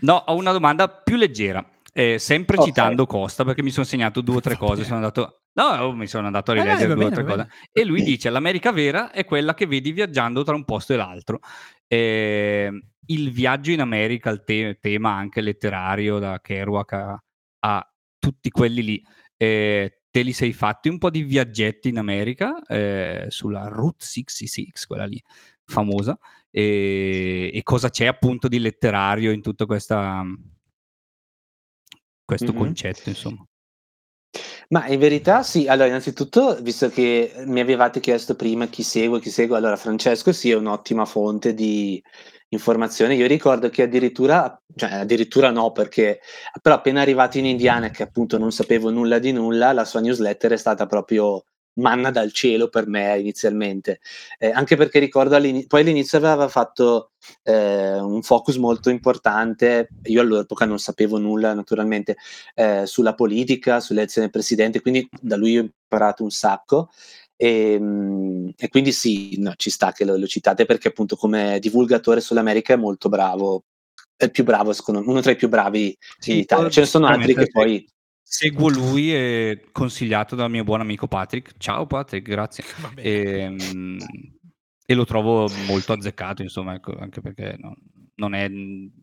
No, ho una domanda più leggera. Eh, sempre okay. citando Costa, perché mi sono segnato due o tre cose. Sono andato, no, oh, mi sono andato a eh, rileggere eh, due o tre cose. E lui dice: L'America vera è quella che vedi viaggiando tra un posto e l'altro. Eh, il viaggio in America, il te- tema anche letterario, da Kerouac a, a tutti quelli lì. Eh, te li sei fatti un po' di viaggetti in America eh, sulla Route 66, quella lì famosa. E, e cosa c'è appunto di letterario in tutta questa questo mm-hmm. concetto, insomma. Ma in verità sì, allora innanzitutto, visto che mi avevate chiesto prima chi segue, chi segue, allora Francesco sì è un'ottima fonte di informazione. Io ricordo che addirittura, cioè addirittura no, perché però appena arrivato in Indiana, che appunto non sapevo nulla di nulla, la sua newsletter è stata proprio manna dal cielo per me inizialmente, eh, anche perché ricordo all'inizio, poi all'inizio aveva fatto eh, un focus molto importante, io all'epoca non sapevo nulla naturalmente, eh, sulla politica, sull'elezione del presidente, quindi da lui ho imparato un sacco. E, ehm, e quindi sì, no, ci sta che lo, lo citate perché appunto come divulgatore sull'America è molto bravo, è più bravo, secondo me, uno tra i più bravi sì, in Italia. Ce ne sono altri che poi Seguo lui e consigliato dal mio buon amico Patrick. Ciao Patrick, grazie. E, ehm, e lo trovo molto azzeccato, insomma, ecco, anche perché no, non è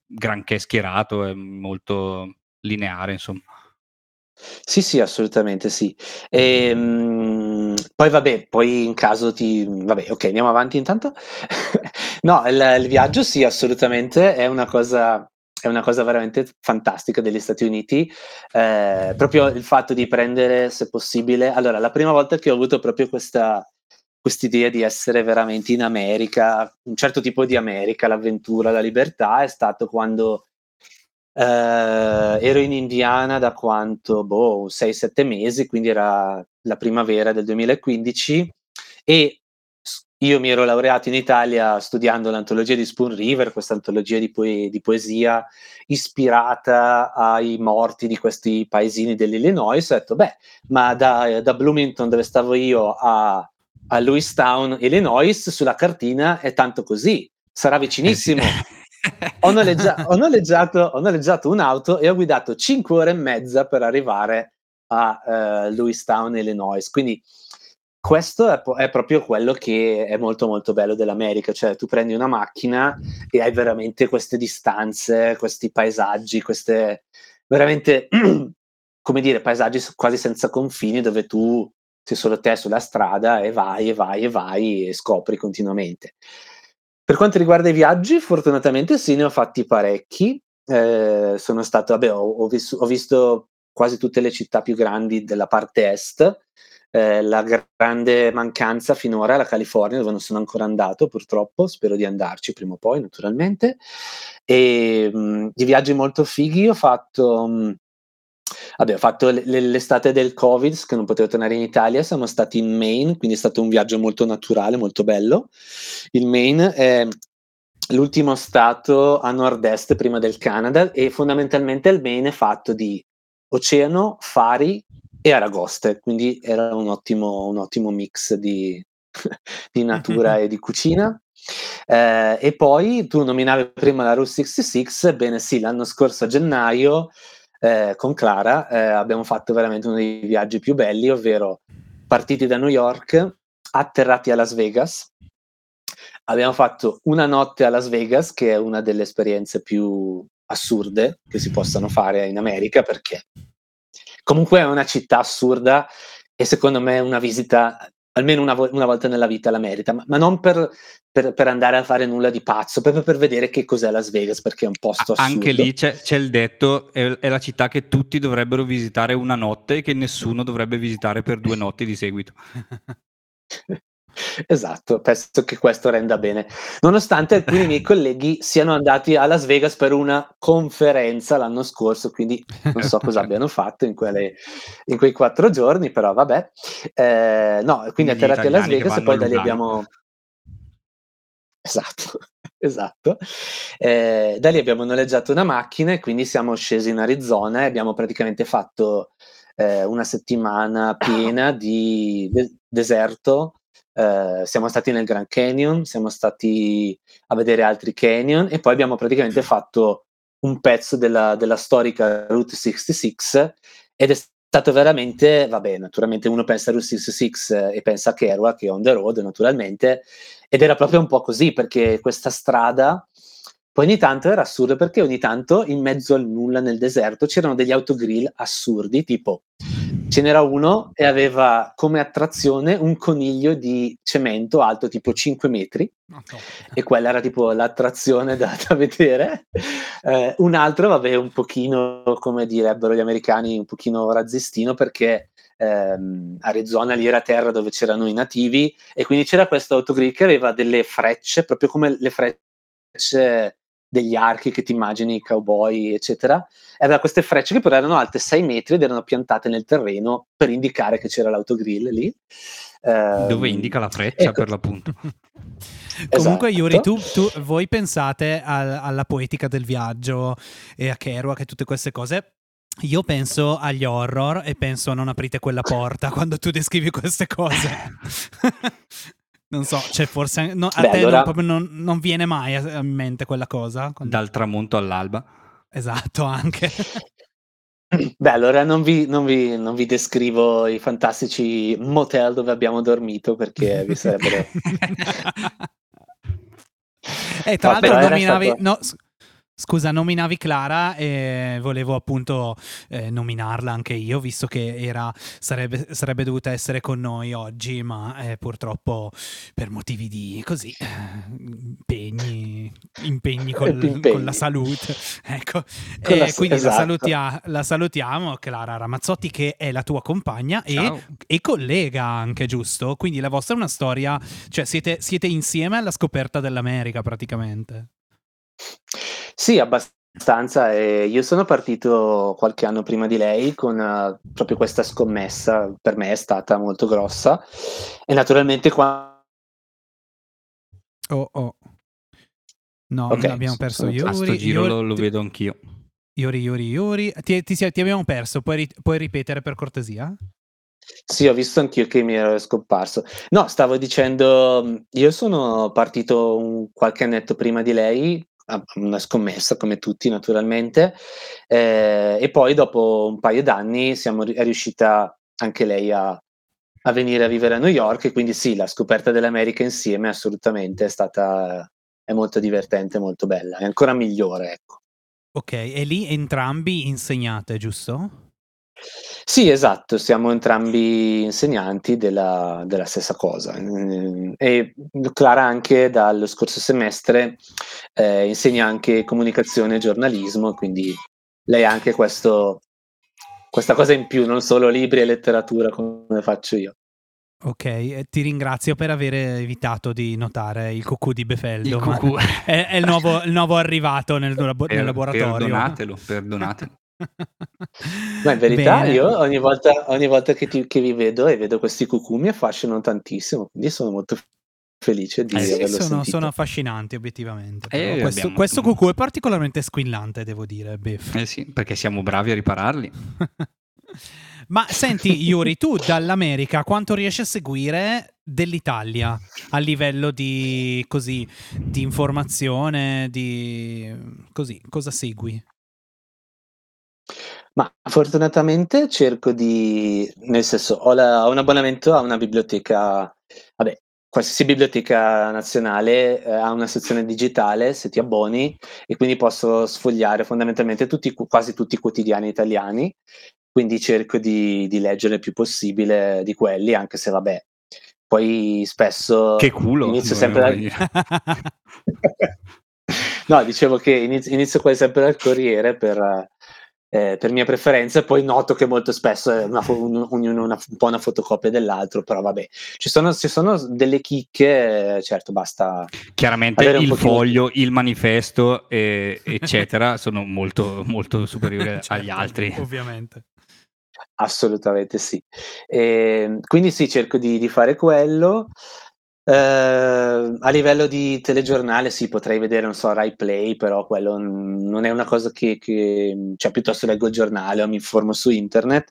granché schierato, è molto lineare, insomma. Sì, sì, assolutamente sì. Ehm, poi vabbè, poi in caso ti vabbè, okay, andiamo avanti intanto. No, il il viaggio sì, assolutamente, è una cosa è una cosa veramente fantastica degli Stati Uniti. Ehm, proprio il fatto di prendere, se possibile allora, la prima volta che ho avuto proprio questa quest'idea di essere veramente in America, un certo tipo di America, l'avventura, la libertà, è stato quando Uh, ero in Indiana da quanto? Boh, 6-7 mesi, quindi era la primavera del 2015 e io mi ero laureato in Italia studiando l'antologia di Spoon River, questa antologia di, poe- di poesia ispirata ai morti di questi paesini dell'Illinois. Ho detto, beh, ma da, da Bloomington, dove stavo io, a, a Lewistown, Illinois, sulla cartina è tanto così, sarà vicinissimo. Eh ho, noleggia- ho, noleggiato, ho, noleggiato, un'auto e ho guidato 5 ore e mezza per arrivare a uh, Lewistown, Illinois. Quindi questo è, è, proprio quello che è molto molto bello dell'America, cioè tu prendi una macchina e hai veramente queste distanze, questi paesaggi, queste veramente, come dire, paesaggi quasi senza confini dove tu sei solo te sulla strada e vai e vai e vai e scopri continuamente. Per quanto riguarda i viaggi, fortunatamente sì, ne ho fatti parecchi. Eh, sono stato, vabbè, ho, ho, vis- ho, visto quasi tutte le città più grandi della parte est. Eh, la grande mancanza finora è la California, dove non sono ancora andato, purtroppo. Spero di andarci prima o poi, naturalmente. E mh, di viaggi molto fighi ho fatto. Mh, Vabbè, ho fatto l- l'estate del Covid, che non potevo tornare in Italia, siamo stati in Maine, quindi è stato un viaggio molto naturale, molto bello. Il Maine è l'ultimo stato a nord-est prima del Canada e fondamentalmente il Maine è fatto di oceano, fari e aragoste, quindi era un ottimo, un ottimo mix di, di natura e di cucina. Eh, e poi tu nominavi prima la Route 66, bene sì, l'anno scorso a gennaio eh, con Clara eh, abbiamo fatto veramente uno dei viaggi più belli, ovvero partiti da New York, atterrati a Las Vegas. Abbiamo fatto una notte a Las Vegas, che è una delle esperienze più assurde che si possano fare in America, perché comunque è una città assurda e secondo me una visita almeno una, vo- una, volta nella vita la merita, ma, ma non per, per, per, andare a fare nulla di pazzo, proprio per vedere che cos'è Las Vegas, perché è un posto assurdo. Anche lì c'è, c'è il detto, è, è, la città che tutti dovrebbero visitare una notte e che nessuno dovrebbe visitare per due notti di seguito. Esatto, penso che questo renda bene. Nonostante alcuni miei colleghi siano andati a Las Vegas per una conferenza l'anno scorso, quindi non so cosa abbiano fatto in, quelle, in quei quattro giorni, però vabbè. Eh, no, quindi atterrati a Las Vegas e poi da lì abbiamo... Esatto, esatto. Eh, da lì abbiamo noleggiato una macchina e quindi siamo scesi in Arizona e abbiamo praticamente fatto eh, una settimana piena di de- deserto eh, siamo stati nel Grand Canyon, siamo stati a vedere altri canyon e poi abbiamo praticamente fatto un pezzo della, della storica Route 66 ed è stato veramente, vabbè, naturalmente uno pensa a Route 66 e pensa a Kerouac che è on the road naturalmente ed era proprio un po' così perché questa strada poi ogni tanto era assurdo perché ogni tanto in mezzo al nulla nel deserto c'erano degli autogrill assurdi tipo ce n'era uno e aveva come attrazione un coniglio di cemento alto tipo 5 metri. Oh, e quella era tipo l'attrazione da, da vedere. Eh, un altro vabbè un pochino come direbbero gli americani un pochino razzistino perché ehm, Arizona lì era terra dove c'erano i nativi e quindi c'era questo autogrill che aveva delle frecce proprio come le frecce degli archi che ti immagini, cowboy, eccetera. E aveva queste frecce che però erano alte 6 metri ed erano piantate nel terreno per indicare che c'era l'autogrill lì. Eh, Dove indica la freccia ecco. per l'appunto. Comunque, esatto. Yuri, tu, tu, voi pensate al, alla poetica del viaggio e a Kerouac e tutte queste cose. Io penso agli horror e penso non aprite quella porta quando tu descrivi queste cose. Non so, cioè forse no, a Beh, te allora... non, non, non, viene mai a mente quella cosa? Quando... Dal tramonto all'alba. Esatto, anche. Beh, allora non vi, non, vi, non vi, descrivo i fantastici motel dove abbiamo dormito perché vi sarebbero E tra No, l'altro nominavi... stato- no, scusa, nominavi Clara e volevo appunto eh, nominarla anche io, visto che era, sarebbe, sarebbe dovuta essere con noi oggi, ma eh, purtroppo per motivi di così, eh, impegni, impegni col- Impegni. con la salute. Ecco, E la- quindi la, esatto. salutia- la salutiamo, Clara Ramazzotti, che è la tua compagna e e collega anche, giusto? Quindi la vostra è una storia, cioè siete, siete insieme alla scoperta dell'America praticamente. Sì, abbastanza. e io sono partito qualche anno prima di lei con eh, proprio questa scommessa, per me è stata molto grossa. E naturalmente qua... Oh, oh. No, Ok, abbiamo perso Yuri. A sto giro Yuri, lo, lo vedo anch'io. Yuri, Yuri, Yuri. Ti, ti si- ti abbiamo perso, puoi, ri- puoi ripetere per cortesia? Sì, ho visto anch'io che mi ero scomparso. No, stavo dicendo, io sono partito un- qualche annetto prima di lei, una scommessa come tutti naturalmente, eh, e poi dopo un paio d'anni siamo, è riuscita anche lei a, a venire a vivere a New York e quindi sì, la scoperta dell'America insieme assolutamente è stata, è molto divertente, molto bella, è ancora migliore, ecco. Ok, e lì entrambi insegnate, giusto? Sì, esatto, siamo entrambi insegnanti della, della stessa cosa. Mm, E Clara anche dallo scorso semestre eh, insegna anche comunicazione e giornalismo, quindi lei ha anche questo, questa cosa in più, non solo libri e letteratura come faccio io. Ok, eh, ti ringrazio per aver evitato di notare il cucù di Befeldo. Il ma cucù. È, è il, nuovo, il nuovo arrivato nel, labo- nel Per- laboratorio. Perdonatelo, perdonatelo. Ma in verità Bene. io ogni volta, ogni volta che, ti- che vi vedo e vedo questi cucù mi affascinano tantissimo, quindi sono molto felice di Eh sì, sono, sono affascinanti obiettivamente. Eh, questo, abbiamo- questo cucù è particolarmente squillante, devo dire, Biff. Eh sì, perché siamo bravi a ripararli. Ma senti, Yuri, tu dall'America quanto riesci a seguire dell'Italia a livello di così di informazione, di così, cosa segui? Ma fortunatamente cerco di, nel senso, ho, la- ho un abbonamento a una biblioteca, vabbè, qualsiasi biblioteca nazionale eh, ha una sezione digitale se ti abboni e quindi posso sfogliare fondamentalmente tutti, quasi tutti i quotidiani italiani, quindi cerco di, di leggere il più possibile di quelli, anche se vabbè, poi spesso Che culo. inizio volevo sempre da, dire. no, dicevo che inizio, inizio quasi sempre dal Corriere per, eh, per mia preferenza, e poi noto che molto spesso è una fo- un, ognuno una- un po' una fotocopia dell'altro, però vabbè, ci sono, ci sono delle chicche, certo, basta. Chiaramente Avere un il foglio, il manifesto, eh, eccetera, sono molto, molto superiori agli Certo, altri. Ovviamente. Assolutamente sì. E, quindi sì, cerco di, di fare quello. Eh, a livello di telegiornale sì, potrei vedere, non so, Rai Play, però quello n- non è una cosa che, che- cioè piuttosto leggo il giornale o mi informo su internet.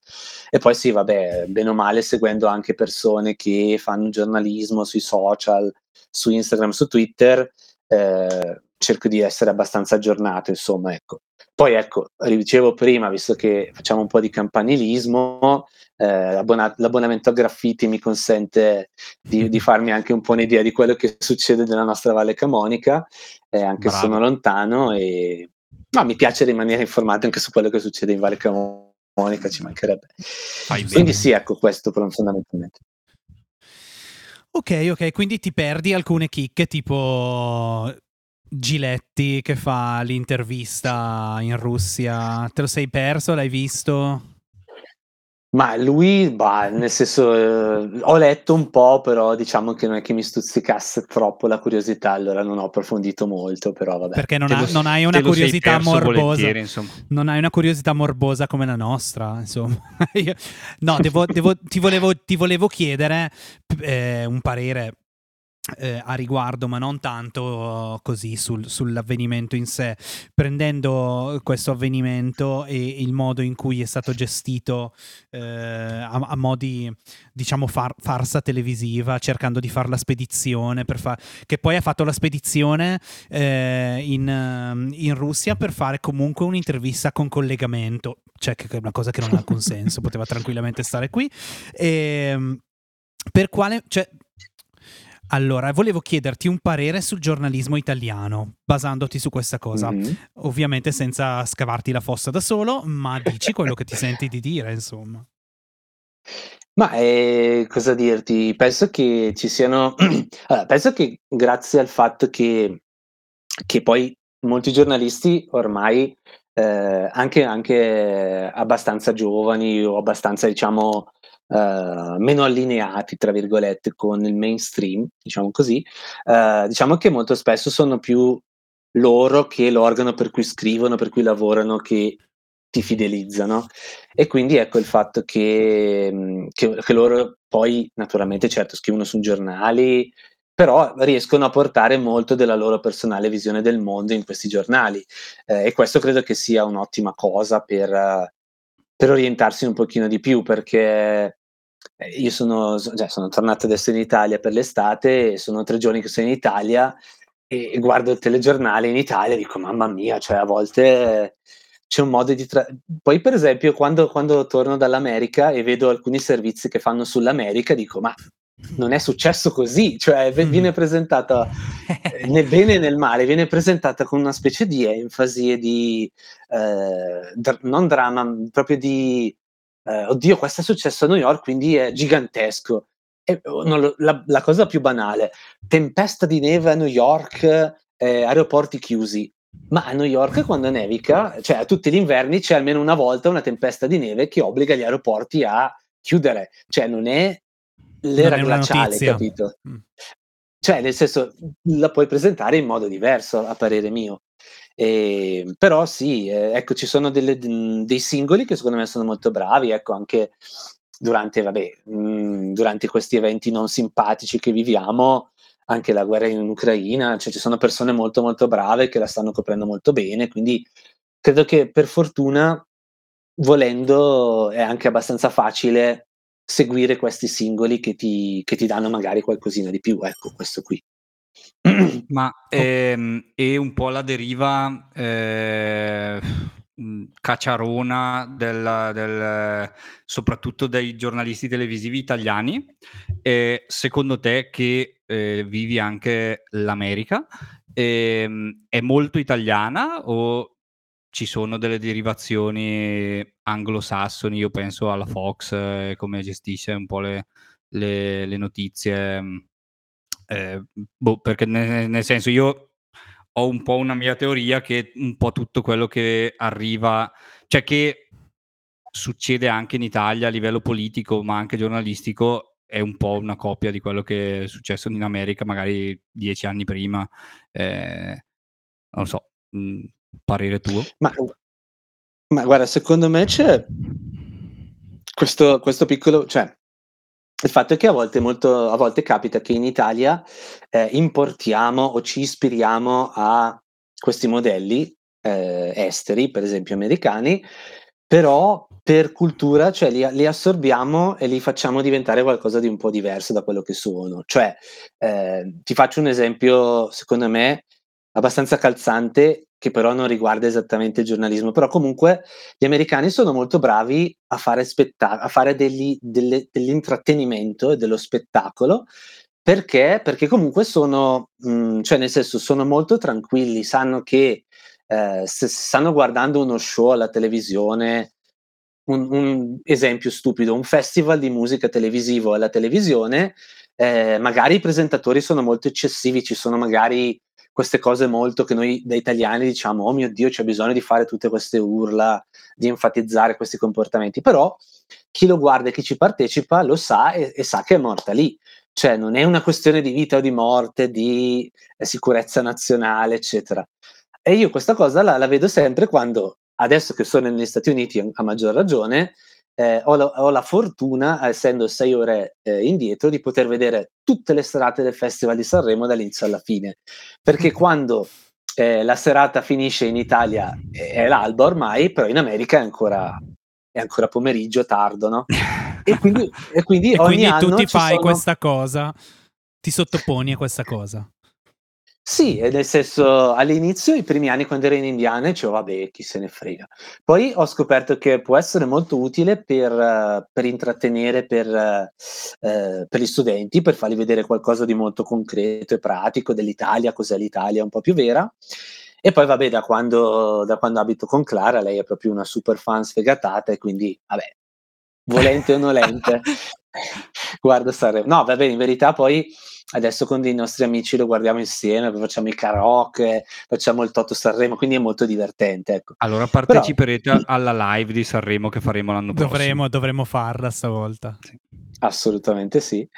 E poi sì, vabbè, bene o male seguendo anche persone che fanno giornalismo sui social, su Instagram, su Twitter, eh, cerco di essere abbastanza aggiornato, insomma, ecco. Poi ecco, dicevo prima, visto che facciamo un po' di campanilismo, eh, l'abbona- l'abbonamento a Graffiti mi consente di, di farmi anche un po' un'idea di quello che succede nella nostra Valle Camonica, eh, anche se Bravo. sono lontano e no, mi piace rimanere informato anche su quello che succede in Valle Camonica, ci mancherebbe. Quindi sì, ecco questo fondamentalmente. Ok, ok, quindi ti perdi alcune chicche tipo Giletti che fa l'intervista in Russia. Te lo sei perso? L'hai visto? Ma lui, bah, nel senso, eh, ho letto un po', però diciamo che non è che mi stuzzicasse troppo la curiosità, allora non ho approfondito molto, però vabbè. Perché non, ha- lo- non hai una curiosità morbosa. Non hai una curiosità morbosa come la nostra, insomma. Io- no, devo- devo- ti, volevo, ti volevo chiedere eh, un parere eh, a riguardo, ma non tanto così sul- sull'avvenimento in sé, prendendo questo avvenimento e il modo in cui è stato gestito eh, a, a modi, diciamo, far- farsa televisiva, cercando di fare la spedizione, per fa- che poi ha fatto la spedizione eh, in, ehm, in Russia per fare comunque un'intervista con collegamento, cioè che è una cosa che non ha alcun senso, poteva tranquillamente stare qui. E, per quale... Cioè, Allora, volevo chiederti un parere sul giornalismo italiano, basandoti su questa cosa. Mhm. Ovviamente senza scavarti la fossa da solo, ma dici quello che ti senti di dire, insomma. Ma, ehm, cosa dirti, penso che ci siano allora, penso che grazie al fatto che che poi molti giornalisti ormai, ehm, anche anche abbastanza giovani o abbastanza diciamo, ehm, "meno allineati" tra virgolette con il mainstream, diciamo così, ehm, diciamo che molto spesso sono più loro che l'organo per cui scrivono, per cui lavorano, che ti fidelizzano. E quindi ecco il fatto che mhmm, che che loro poi naturalmente certo scrivono su giornali, però riescono a portare molto della loro personale visione del mondo in questi giornali. Ehm, e questo credo che sia un'ottima cosa per per orientarsi un pochino di più, perché, ehm, io sono cioè sono tornato adesso in Italia per l'estate e sono 3 giorni che sono in Italia e guardo il telegiornale in Italia e dico: "Mamma mia", cioè a volte c'è un modo di tra poi per esempio quando quando torno dall'America e vedo alcuni servizi che fanno sull'America dico: "Ma non è successo così", cioè v viene presentata, nel bene e nel male, viene presentata con una specie di enfasi e di, ehm, dr non dramma, proprio di, ehm: "Oddio questo è successo a New York quindi è gigantesco". E o non lo la la cosa più banale: tempesta di neve a New York, ehm, aeroporti chiusi. Ma a New York quando nevica, cioè a tutti gli inverni c'è almeno una volta una tempesta di neve che obbliga gli aeroporti a chiudere, cioè non è l'era glaciale, capito? Mh. Cioè nel senso, la puoi presentare in modo diverso a parere mio. Ehm, però sì, ehm, ecco ci sono delle dei singoli che secondo me sono molto bravi, ecco anche durante vabbè, mhmm, durante questi eventi non simpatici che viviamo, anche la guerra in Ucraina, cioè ci sono persone molto, molto brave che la stanno coprendo molto bene, quindi credo che per fortuna, volendo, è anche abbastanza facile seguire questi singoli che ti che ti danno magari qualcosina di più, ecco, questo qui. Ma, ehm, e un po' la deriva, ehm, mhmm, cacciarona del del soprattutto dei giornalisti televisivi italiani, ehm, secondo te che, ehm, vivi anche l'America, ehm, è molto italiana o ci sono delle derivazioni anglosassoni? Io penso alla Fox e come gestisce un po' le le le notizie, mhmm, ehm, boh, perché ne nel senso io ho un po' una mia teoria che un po' tutto quello che arriva cioè che succede anche in Italia a livello politico, ma anche giornalistico, è un po' una copia di quello che è successo in America magari 10 anni prima. Ehm, non so, mhmm, parere tuo? Ma ma guarda secondo me c'è questo questo piccolo cioè il fatto è che a volte molto a volte capita che in Italia, ehm, importiamo o ci ispiriamo a questi modelli, ehm, esteri, per esempio americani, però per cultura, cioè li li assorbiamo e li facciamo diventare qualcosa di un po' diverso da quello che sono. Cioè, ehm, ti faccio un esempio secondo me abbastanza calzante, che però non riguarda esattamente il giornalismo, però comunque gli americani sono molto bravi a fare spetta a fare degli delle dell'intrattenimento e dello spettacolo, perché? Perché comunque sono mhmm, cioè nel senso sono molto tranquilli, sanno che, ehm, se stanno guardando uno show alla televisione un un esempio stupido, un festival di musica televisivo alla televisione, ehm, magari i presentatori sono molto eccessivi, ci sono magari queste cose molto che noi da italiani diciamo: "Oh mio Dio, c'è bisogno di fare tutte queste urla, di enfatizzare questi comportamenti", però chi lo guarda e chi ci partecipa lo sa e e sa che è morta lì. Cioè non è una questione di vita o di morte, di, ehm, sicurezza nazionale, eccetera. E io questa cosa la la vedo sempre quando adesso che sono negli Stati Uniti a maggior ragione, ehm, ho la ho la fortuna, essendo 6 ore, ehm, indietro, di poter vedere tutte le serate del Festival di Sanremo dall'inizio alla fine. Perché quando, ehm, la serata finisce in Italia è l'alba ormai, però in America è ancora è ancora pomeriggio tardo, no, e quindi e quindi E ogni quindi tu anno ti fai sono questa cosa, ti sottoponi a questa cosa. Sì, e nel senso, all'inizio, i primi anni quando ero in Indiana, dicevo vabbè, chi se ne frega. Poi ho scoperto che può essere molto utile per, eh, per intrattenere per, eh, eh, per gli studenti, per fargli vedere qualcosa di molto concreto e pratico dell'Italia, cos'è l'Italia un po' più vera. E poi vabbè, da quando, da quando abito con Clara, lei è proprio una super fan sfegatata e quindi, vabbè, volente o nolente, guarda Sanremo. No, vabbè, in verità poi adesso con dei nostri amici lo guardiamo insieme, facciamo i karaoke, facciamo il Toto Sanremo, quindi è molto divertente. Ecco. Allora parteciperete Però, alla live di Sanremo che faremo l'anno dovremo, prossimo. Dovremo farla stavolta. Sì. Assolutamente sì.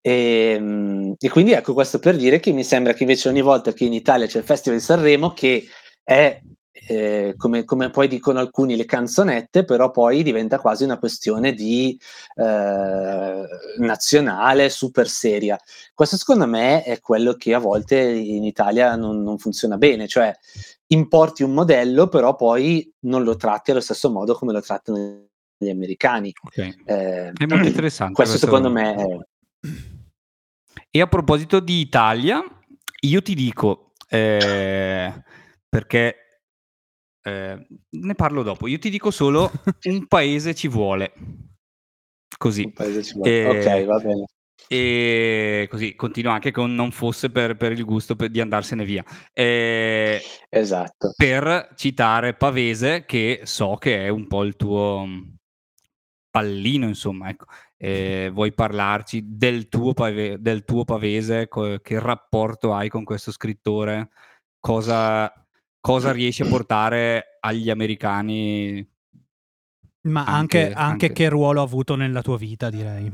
E, ehm, e, quindi ecco questo per dire che mi sembra che invece ogni volta che in Italia c'è il Festival di Sanremo, che è eh, come, come, poi dicono alcuni le canzonette, però poi diventa quasi una questione di eh, nazionale super seria. Questo secondo me è quello che a volte in Italia non, non funziona bene, cioè importi un modello, però poi non lo tratti allo stesso modo come lo trattano gli americani. Okay. Eh, è molto interessante. Questo, secondo me è... E a proposito di Italia, io ti dico, eh, perché eh, ne parlo dopo. Io ti dico solo un paese ci vuole. Così. Un paese ci vuole. E, ok, va bene. E così continua anche con non fosse per, per il gusto per, di andarsene via. Eh, esatto. Per citare Pavese, che so che è un po' il tuo pallino, insomma, ecco. Eh, vuoi parlarci del tuo, pave- del tuo Pavese? Co- che rapporto hai con questo scrittore? Cosa cosa riesci a portare agli americani. Ma anche, anche, anche, che ruolo ha avuto nella tua vita, direi.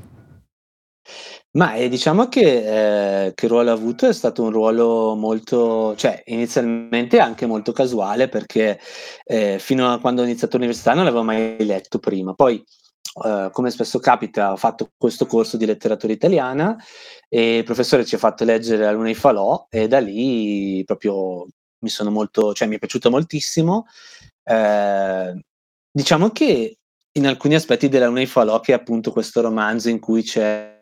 Ma eh, diciamo che, eh, che ruolo ha avuto è stato un ruolo molto, cioè inizialmente anche molto casuale perché eh, fino a quando ho iniziato l'università non l'avevo mai letto prima. Poi, eh, come spesso capita, ho fatto questo corso di letteratura italiana e il professore ci ha fatto leggere la Luna di Falò e da lì proprio mi sono molto, cioè mi è piaciuto moltissimo. Eh, diciamo che in alcuni aspetti della Luna di Falò, che è appunto questo romanzo in cui c'è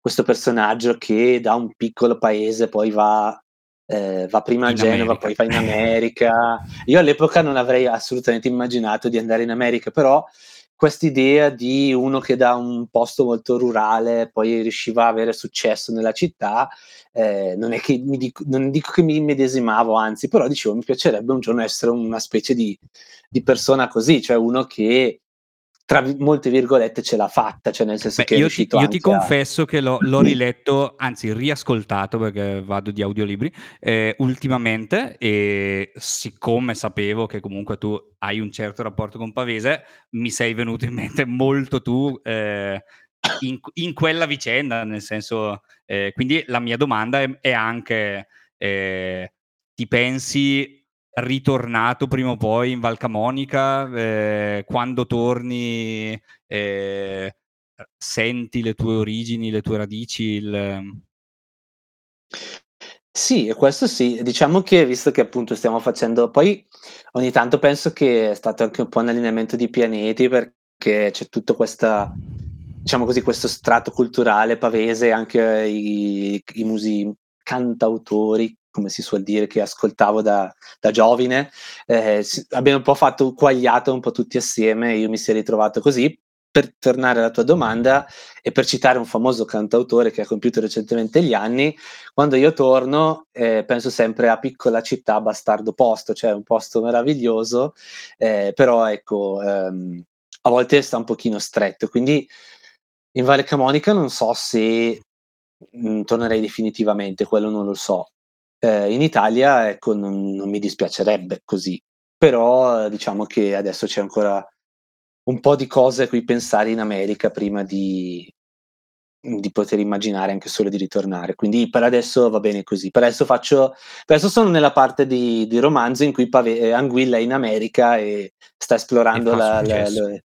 questo personaggio che da un piccolo paese poi va, eh, va prima a Genova, America. poi va in America. Io all'epoca non avrei assolutamente immaginato di andare in America, però quest'idea di uno che da un posto molto rurale poi riusciva a avere successo nella città, eh, non è che mi dico, non dico che mi immedesimavo, anzi, però dicevo mi piacerebbe un giorno essere una specie di, di persona così, cioè uno che tra molte virgolette ce l'ha fatta, cioè nel senso Beh, che io, ti, io ti confesso a... che l'ho, l'ho, riletto, anzi riascoltato perché vado di audiolibri eh, ultimamente e siccome sapevo che comunque tu hai un certo rapporto con Pavese, mi sei venuto in mente molto tu eh, in, in, quella vicenda, nel senso, eh, quindi la mia domanda è, è anche, eh, ti pensi ritornato prima o poi in Val Camonica, eh, quando torni eh, senti le tue origini, le tue radici? Il... Sì, questo sì, diciamo che visto che appunto stiamo facendo, poi ogni tanto penso che è stato anche un po' un allineamento di pianeti perché c'è tutto questa, diciamo così, questo strato culturale pavese, anche i, i musei cantautori come si suol dire, che ascoltavo da, da giovine. Eh, abbiamo un po' fatto quagliato un po' tutti assieme, io mi è ritrovato così. Per tornare alla tua domanda e per citare un famoso cantautore che ha compiuto recentemente gli anni, quando io torno eh, penso sempre a piccola città, bastardo posto, cioè un posto meraviglioso, eh, però ecco, ehm, a volte sta un pochino stretto. Quindi in Valle Camonica non so se mm, tornerei definitivamente, quello non lo so. Eh, in Italia, ecco, non, non, mi dispiacerebbe così, però diciamo che adesso c'è ancora un po' di cose a cui pensare in America prima di, di poter immaginare anche solo di ritornare. Quindi per adesso va bene così. Per adesso faccio. Per adesso sono nella parte di, di romanzo in cui Pave, eh, Anguilla è in America e sta esplorando la, la, la,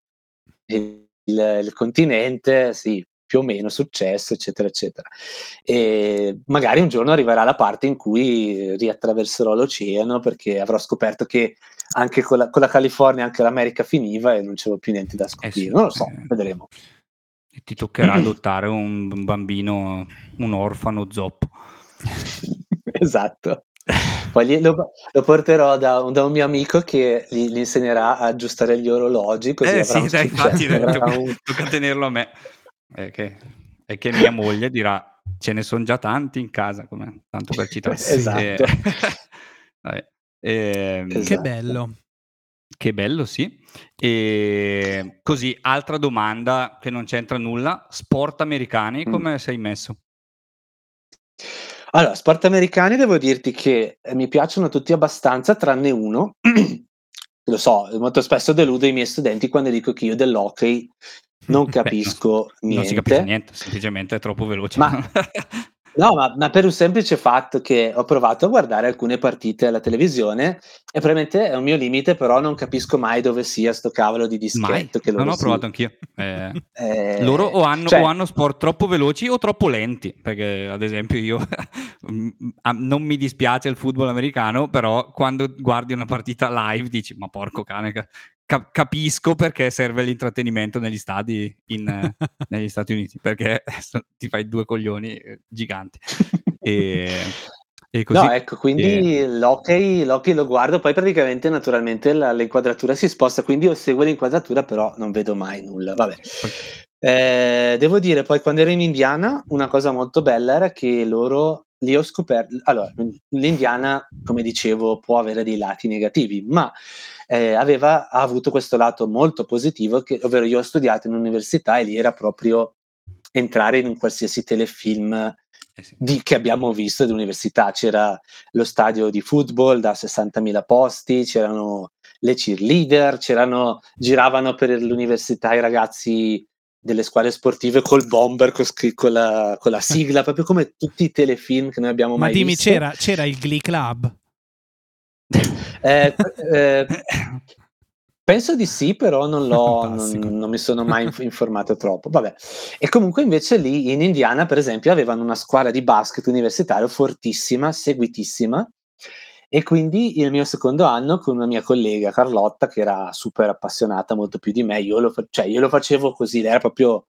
il, il, continente. Sì, più o meno successo, eccetera, eccetera. E magari un giorno arriverà la parte in cui riattraverserò l'oceano perché avrò scoperto che anche con la, con la California anche l'America finiva e non c'era più niente da scoprire. Eh sì, non lo so, eh, vedremo. Ti toccherà adottare un bambino, un orfano zoppo. esatto. Poi lo, lo porterò da, un- da un mio amico che gli, gli insegnerà a aggiustare gli orologi, così Eh sì, dai, infatti tocca, tocca tenerlo a me. È che, è che mia moglie dirà, ce ne sono già tanti in casa, come, tanto per citare. Esatto. Eh, vabbè. Ehm, Che Esatto. bello. Che bello, sì. E così, altra domanda che non c'entra nulla. Sport americani, Mm. come sei messo? Allora, sport americani devo dirti che eh, mi piacciono tutti abbastanza, tranne uno. Lo so, molto spesso deludo i miei studenti quando dico che io dell'hockey non Beh, capisco niente. Non si capisce niente, semplicemente è troppo veloce. Ma- No, ma, ma per un semplice fatto che ho provato a guardare alcune partite alla televisione e probabilmente è un mio limite, però non capisco mai dove sia sto cavolo di Mai, dischetto che loro non ho si- provato anch'io. Eh, eh, loro o hanno, cioè, o hanno sport troppo veloci o troppo lenti, perché ad esempio io mm, non mi dispiace il football americano, però quando guardi una partita live dici ma porco cane, ca- ca- capisco perché serve l'intrattenimento negli stadi in, negli Stati Uniti, perché ti fai due coglioni eh, giganti. E, e così. No, ecco, quindi l'hockey, l'hockey lo guardo, poi praticamente naturalmente la- l'inquadratura si sposta, quindi io seguo l'inquadratura, però non vedo mai nulla. Vabbè. Eh, devo dire, poi quando ero in Indiana, una cosa molto bella era che loro lì ho scoperto. Allora, l'Indiana, come dicevo, può avere dei lati negativi, ma eh, aveva ha avuto questo lato molto positivo, che, ovvero io ho studiato in università e lì era proprio entrare in un qualsiasi telefilm Eh di- che abbiamo visto dell'università. C'era lo stadio di football da 60.000 posti, c'erano le cheerleader, c'erano, giravano per l'università i ragazzi delle squadre sportive col bomber, con, con la, con la sigla, proprio come tutti i telefilm che noi abbiamo Ma mai dimmi, visto. c'era, c'era il Glee Club? Eh, eh, penso di sì, però non, l'ho, non, non mi sono mai inf- informato troppo. Vabbè. E comunque invece lì in Indiana, per esempio, avevano una squadra di basket universitario fortissima, seguitissima. E quindi il mio secondo anno con una mia collega Carlotta, che era super appassionata, molto più di me, io lo, cioè, io lo facevo così, lei era proprio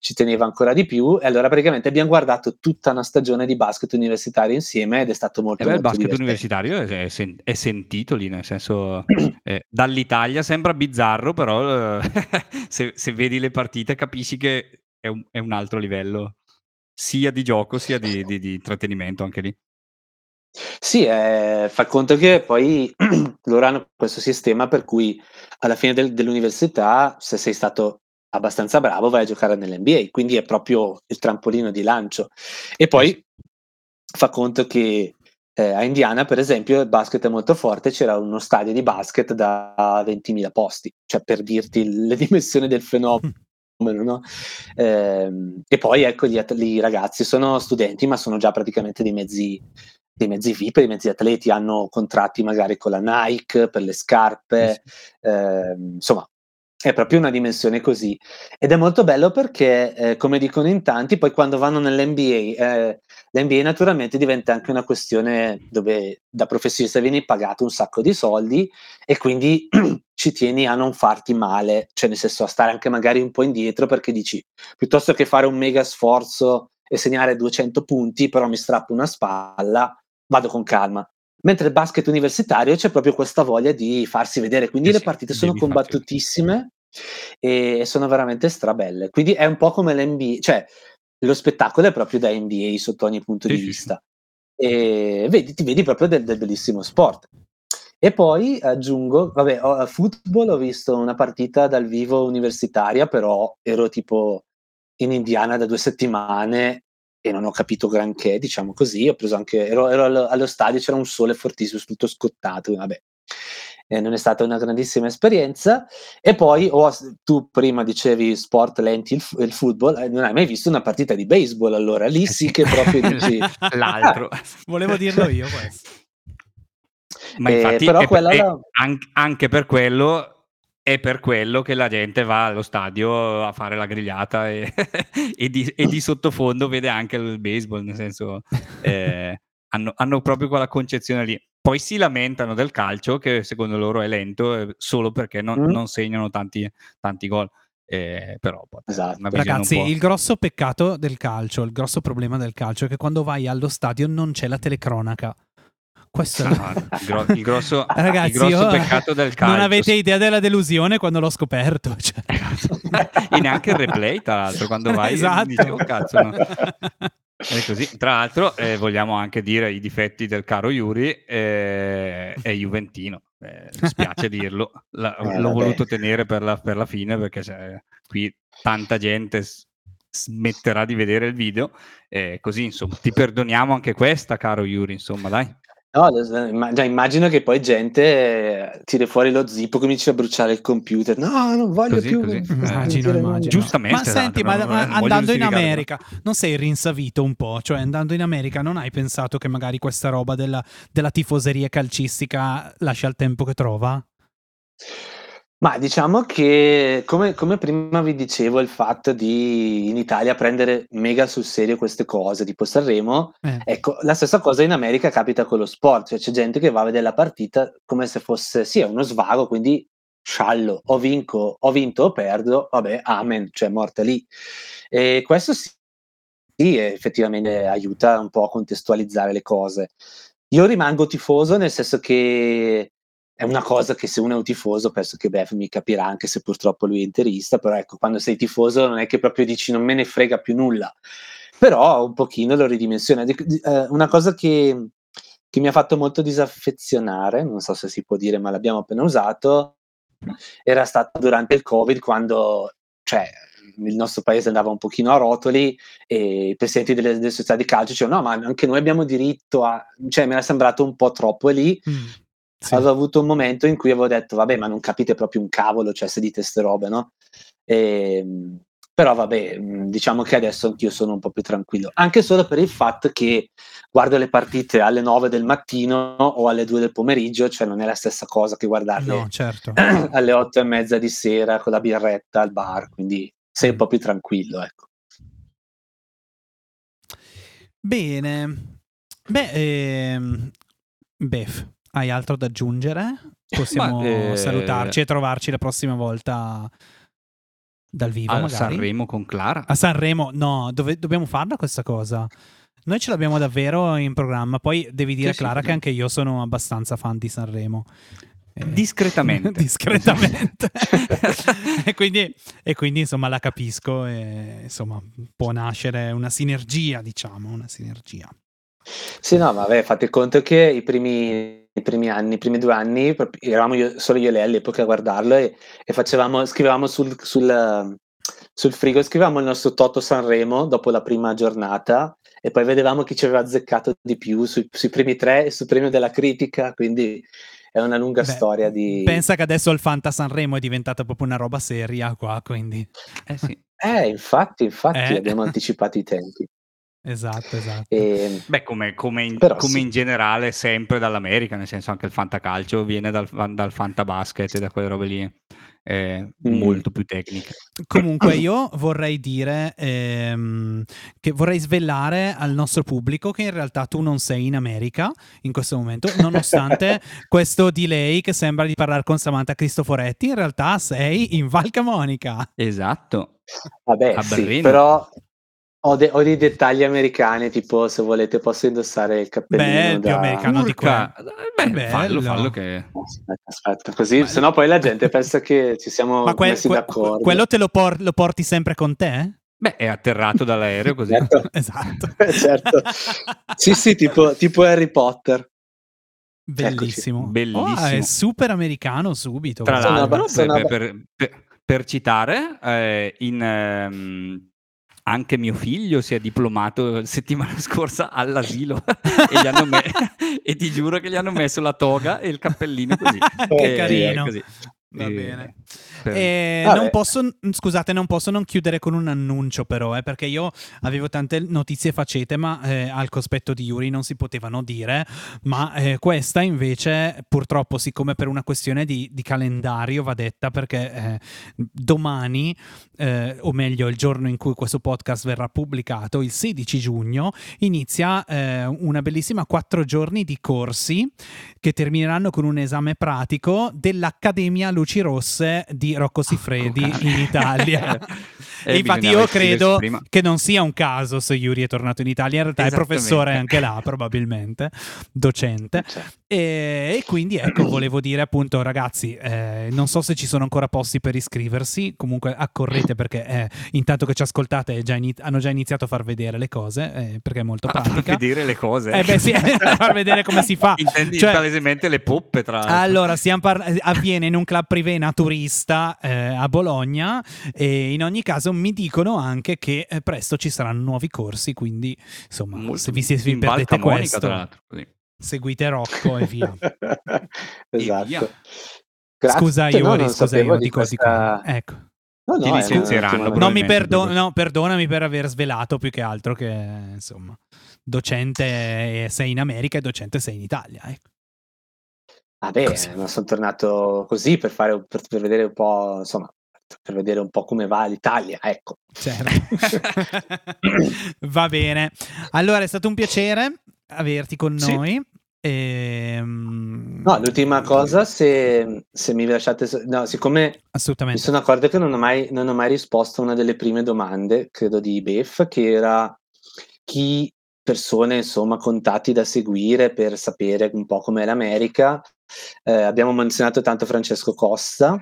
ci teneva ancora di più. E allora praticamente abbiamo guardato tutta una stagione di basket universitario insieme ed è stato molto, Eh beh, il basket divertente. universitario è, è sen- è sentito lì, nel senso, eh, dall'Italia sembra bizzarro, però eh, se, se vedi le partite capisci che è un, è un altro livello, sia di gioco sia di, di- di intrattenimento anche lì. Sì, eh, fa conto che poi loro hanno questo sistema per cui alla fine del- dell'università, se sei stato abbastanza bravo, vai a giocare nell'NBA, quindi è proprio il trampolino di lancio. E poi fa conto che eh, a Indiana, per esempio, il basket è molto forte, c'era uno stadio di basket da 20.000 posti, cioè per dirti le dimensioni del fenomeno. no? Ehm, e poi ecco, gli, at- i ragazzi sono studenti, ma sono già praticamente dei mezzi, dei mezzi VIP, dei mezzi atleti, hanno contratti magari con la Nike per le scarpe, ehm, insomma, è proprio una dimensione così. Ed è molto bello perché, eh, come dicono in tanti, poi quando vanno nell'NBA, eh, l'NBA naturalmente diventa anche una questione dove da professionista vieni pagato un sacco di soldi e quindi ci tieni a non farti male, cioè nel senso a stare anche magari un po' indietro perché dici piuttosto che fare un mega sforzo e segnare 200 punti, però mi strappo una spalla, vado con calma. Mentre il basket universitario c'è proprio questa voglia di farsi vedere, quindi Eh le sì, partite sono combattutissime e sono veramente strabelle. Quindi è un po' come l'NBA, cioè lo spettacolo è proprio da NBA sotto ogni punto Sì, di sì, vista. E vedi, ti vedi proprio del, del bellissimo sport. E poi aggiungo, vabbè, ho, a football ho visto una partita dal vivo universitaria, però ero tipo in Indiana da due settimane e non ho capito granché, diciamo così. Ho preso anche, ero, ero allo, allo stadio, c'era un sole fortissimo, tutto scottato, vabbè. Eh, non è stata una grandissima esperienza. E poi oh, tu prima dicevi sport lenti, il, il football, eh, non hai mai visto una partita di baseball, allora lì sì che proprio dici... L'altro. Volevo dirlo io questo. Ma Eh, infatti, però è per- quella anche per quello è per quello che la gente va allo stadio a fare la grigliata e, e di, e di sottofondo vede anche il baseball, nel senso eh, hanno, hanno proprio quella concezione lì. Poi si lamentano del calcio che secondo loro è lento eh, solo perché non, Mm. non segnano tanti, tanti gol. eh, però Esatto. Ragazzi, il grosso peccato del calcio, il grosso problema del calcio è che quando vai allo stadio non c'è la telecronaca. Questo è No, il, gro- il grosso, Ragazzi, il grosso io- peccato del calcio. Non avete idea della delusione quando l'ho scoperto. cioè. e neanche il replay, tra l'altro, quando vai Esatto. dici, "Oh, cazzo, no". È così. Tra l'altro, eh, vogliamo anche dire i difetti del caro Yuri, eh, è Juventino. Eh, mi spiace dirlo, La- Eh, l'ho vabbè. voluto tenere per la, per la fine perché se- qui tanta gente s- smetterà di vedere il video. eh, così, insomma, ti perdoniamo anche questa, caro Yuri. Insomma, dai. No, imma- già immagino che poi gente eh, tiri fuori lo zippo, cominci a bruciare il computer. No, non voglio Così, più. così. Immagino, immagino. Giustamente, Ma senti, esatto, ma, non- ma non voglio andando in America, non sei rinsavito un po'? Cioè, andando in America, non hai pensato che magari questa roba della, della tifoseria calcistica lascia il tempo che trova? Ma diciamo che, come, come prima vi dicevo, il fatto di in Italia prendere mega sul serio queste cose, tipo Sanremo, Eh. ecco, la stessa cosa in America capita con lo sport, cioè c'è gente che va a vedere la partita come se fosse, sì, è uno svago, quindi sciallo, o, vinco, ho vinto o perdo, vabbè, amen, cioè morta lì. E questo sì, sì, effettivamente aiuta un po' a contestualizzare le cose. Io rimango tifoso nel senso che è una cosa che se uno è un tifoso penso che Beth mi capirà anche se purtroppo lui è interista, però ecco, quando sei tifoso non è che proprio dici non me ne frega più nulla, però un pochino lo ridimensiona. Di- di- eh, una cosa che, che mi ha fatto molto disaffezionare, non so se si può dire ma l'abbiamo appena usato, era stato durante il Covid quando cioè, il nostro paese andava un pochino a rotoli e i presidenti delle, delle società di calcio dicevano no ma anche noi abbiamo diritto a... cioè mi era sembrato un po' troppo e lì. Mm, sì. avevo avuto un momento in cui avevo detto vabbè ma non capite proprio un cavolo cioè se dite ste robe no Ehm, però vabbè mh, diciamo che adesso anch'io sono un po' più tranquillo anche solo per il fatto che guardo le partite alle 9 del mattino o alle 2 del pomeriggio cioè non è la stessa cosa che guardarle No, certo. alle 8 e mezza di sera con la birretta al bar quindi sei un po' più tranquillo ecco Bene. Beh, ehm, Bef, hai altro da aggiungere? Possiamo Ma, eh, salutarci e trovarci la prossima volta dal vivo, A magari. Sanremo con Clara. A Sanremo, no, dove- dobbiamo farla questa cosa. Noi ce l'abbiamo davvero in programma. Poi devi dire, Sì, sì, Clara, sì. che anche io sono abbastanza fan di Sanremo. Eh, Discretamente. discretamente. e, quindi, e quindi, insomma, la capisco. E, insomma, può nascere una sinergia, diciamo, una sinergia. Sì, no, vabbè, fate conto che i primi, i primi anni, i primi due anni, eravamo io- solo io e lei all'epoca a guardarlo e, e facevamo, scrivevamo sul, sul, sul frigo, scrivevamo il nostro Toto Sanremo dopo la prima giornata e poi vedevamo chi ci aveva azzeccato di più sui, sui primi tre e sul premio della critica, quindi è una lunga Beh, storia di... Pensa che adesso il Fanta Sanremo è diventata proprio una roba seria qua, quindi... Eh sì. Eh, infatti, infatti Eh. abbiamo anticipato i tempi. Esatto, esatto. E, Beh, come, come in, come sì. in generale sempre dall'America, nel senso anche il fantacalcio viene dal, dal fantabasket e da quelle robe lì Mm. molto più tecniche. Comunque io vorrei dire ehm, che vorrei svelare al nostro pubblico che in realtà tu non sei in America in questo momento, nonostante questo delay che sembra di parlare con Samantha Cristoforetti, in realtà sei in Val Camonica. Esatto. Vabbè, A sì, Berlino. però ho, de- ho dei dettagli americani, tipo se volete posso indossare il cappellino Beh, più da... americano di qua. Beh, Bello. fallo, fallo che... Aspetta, aspetta, così, Ma- sennò poi la gente pensa che ci siamo Ma que- messi que- d'accordo. quello te lo, por- lo porti sempre con te? Beh, è atterrato dall'aereo così. Certo. Esatto. Certo. Sì, sì, tipo, tipo Harry Potter. Bellissimo. Bellissimo. Oh, è super americano subito. Tra l'altro, per, per- per- per citare, eh, in, ehm, anche mio figlio si è diplomato settimana scorsa all'asilo e, gli hanno me- e ti giuro che gli hanno messo la toga e il cappellino così. Che Eh, carino. così. Va Eh, bene. per- Eh, non posso, scusate, non posso non chiudere con un annuncio, però, eh, perché io avevo tante notizie facete, ma eh, al cospetto di Yuri non si potevano dire. Ma eh, questa invece, purtroppo, siccome per una questione di, di calendario va detta, perché eh, domani, eh, o meglio, il giorno in cui questo podcast verrà pubblicato, il 16 giugno, inizia eh, una bellissima quattro giorni di corsi che termineranno con un esame pratico dell'Accademia luci rosse di Rocco Siffredi cane. in Italia. Eh, e infatti bisognava io credo che non sia un caso se Yuri è tornato in Italia, in realtà è professore anche là probabilmente, docente. Cioè, E, quindi ecco, volevo dire appunto, ragazzi, eh, non so se ci sono ancora posti per iscriversi, comunque accorrete perché eh, intanto che ci ascoltate già ini- hanno già iniziato a far vedere le cose, eh, perché è molto A far pratica. vedere le cose. Eh beh sì, a far vedere come si fa. Intendi Cioè- palesemente le poppe tra. Allora, par- avviene in un club privé naturista eh, a Bologna e in ogni caso mi dicono anche che eh, presto ci saranno nuovi corsi, quindi insomma, Molto- se vi, se vi in perdete questo, tra l'altro, così. Seguite Rocco e via. esatto. via. Grazie, Scusa no, Iori, non scusa io di cose questa-. Ecco. No, Ti no, è licenzieranno, Non mi perdo- no, perdonami per aver svelato più che altro che insomma, docente sei in America e docente sei in Italia. Ecco. Vabbè, Così. non sono tornato così per, fare, per, per vedere un po', insomma, per vedere un po' come va l'Italia, ecco. Certo. Va bene. Allora, è stato un piacere averti con Sì. noi. Ehm, No, l'ultima cosa, se, se mi lasciate, no, siccome mi sono accorto che non ho, mai, non ho mai risposto a una delle prime domande, credo di Bef, che era chi persone, insomma, contatti da seguire per sapere un po' com'è l'America. Eh, abbiamo menzionato tanto Francesco Costa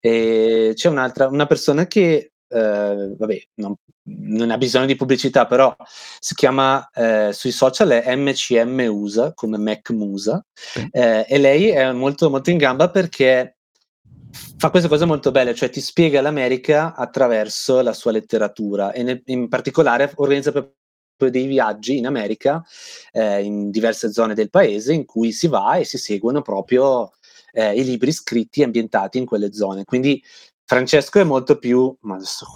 e c'è un'altra, una persona che, eh, vabbè, non, non ha bisogno di pubblicità, però si chiama eh, sui social è MCM USA, come Mac Musa, eh, e lei è molto, molto in gamba perché fa queste cose molto belle, cioè ti spiega l'America attraverso la sua letteratura e nel- in particolare organizza proprio dei viaggi in America, eh, in diverse zone del paese, in cui si va e si seguono proprio eh, i libri scritti e ambientati in quelle zone. Quindi Francesco è molto più, ma adesso,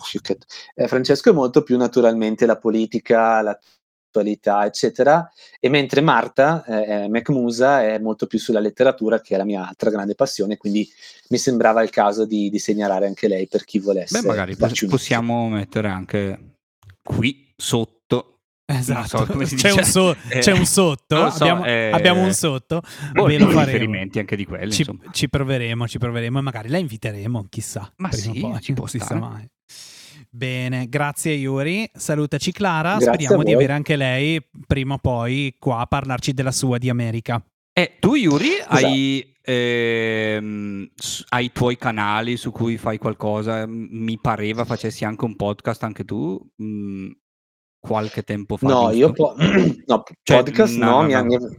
eh, Francesco è molto più naturalmente la politica, l'attualità, eccetera, e mentre Marta, eh, eh, McMusa, è molto più sulla letteratura, che è la mia altra grande passione, quindi mi sembrava il caso di, di segnalare anche lei per chi volesse. Beh, magari possiamo mettere anche qui sotto. Esatto. So c'è, un so- Eh, c'è un sotto. so, abbiamo, eh, abbiamo un sotto. boh, ve lo riferimenti anche di quelli, Ci, ci proveremo, ci proveremo e magari la inviteremo, chissà. Ma prima o sì, poi, ci può si stare. mai. Bene, grazie Yuri. Salutaci Clara. Grazie Speriamo di avere anche lei prima o poi qua a parlarci della sua di America. E tu, Yuri, Esatto. hai, ehm, hai i tuoi canali su cui fai qualcosa. Mi pareva facessi anche un podcast anche tu mh, qualche tempo fa. No, giusto? io po- no, Cioè, podcast no, no, no, mi, no. mi-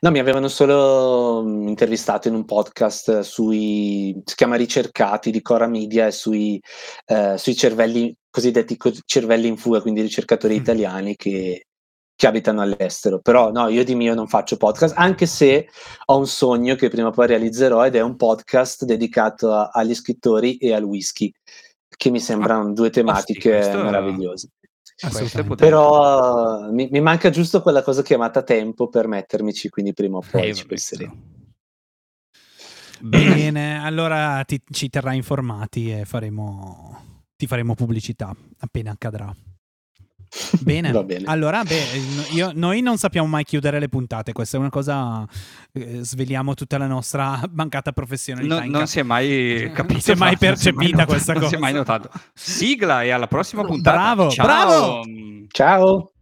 no, mi avevano solo mm, intervistato in un podcast sui, si chiama Ricercati di Cora Media e sui, eh, sui cervelli, cosiddetti co- cervelli in fuga, quindi ricercatori Mm. italiani che, che abitano all'estero. Però no, io di mio non faccio podcast, anche se ho un sogno che prima o poi realizzerò ed è un podcast dedicato a- agli scrittori e al whisky, che mi sembrano due tematiche questo- meravigliose. Però mi, mi manca giusto quella cosa chiamata tempo per mettermici, quindi prima o poi Eh, ci penseremo. Bene, allora ti- ci terrai informati e faremo, ti faremo pubblicità appena accadrà. Bene. Va bene. Allora, beh, io- noi non sappiamo mai chiudere le puntate, questa è una cosa, eh, sveliamo tutta la nostra mancata professionalità. No- non si è mai capito. Non si è mai non si è percepita questa Non si è cosa. mai notato. Sigla e alla prossima puntata. Bravo, Ciao. bravo! Ciao!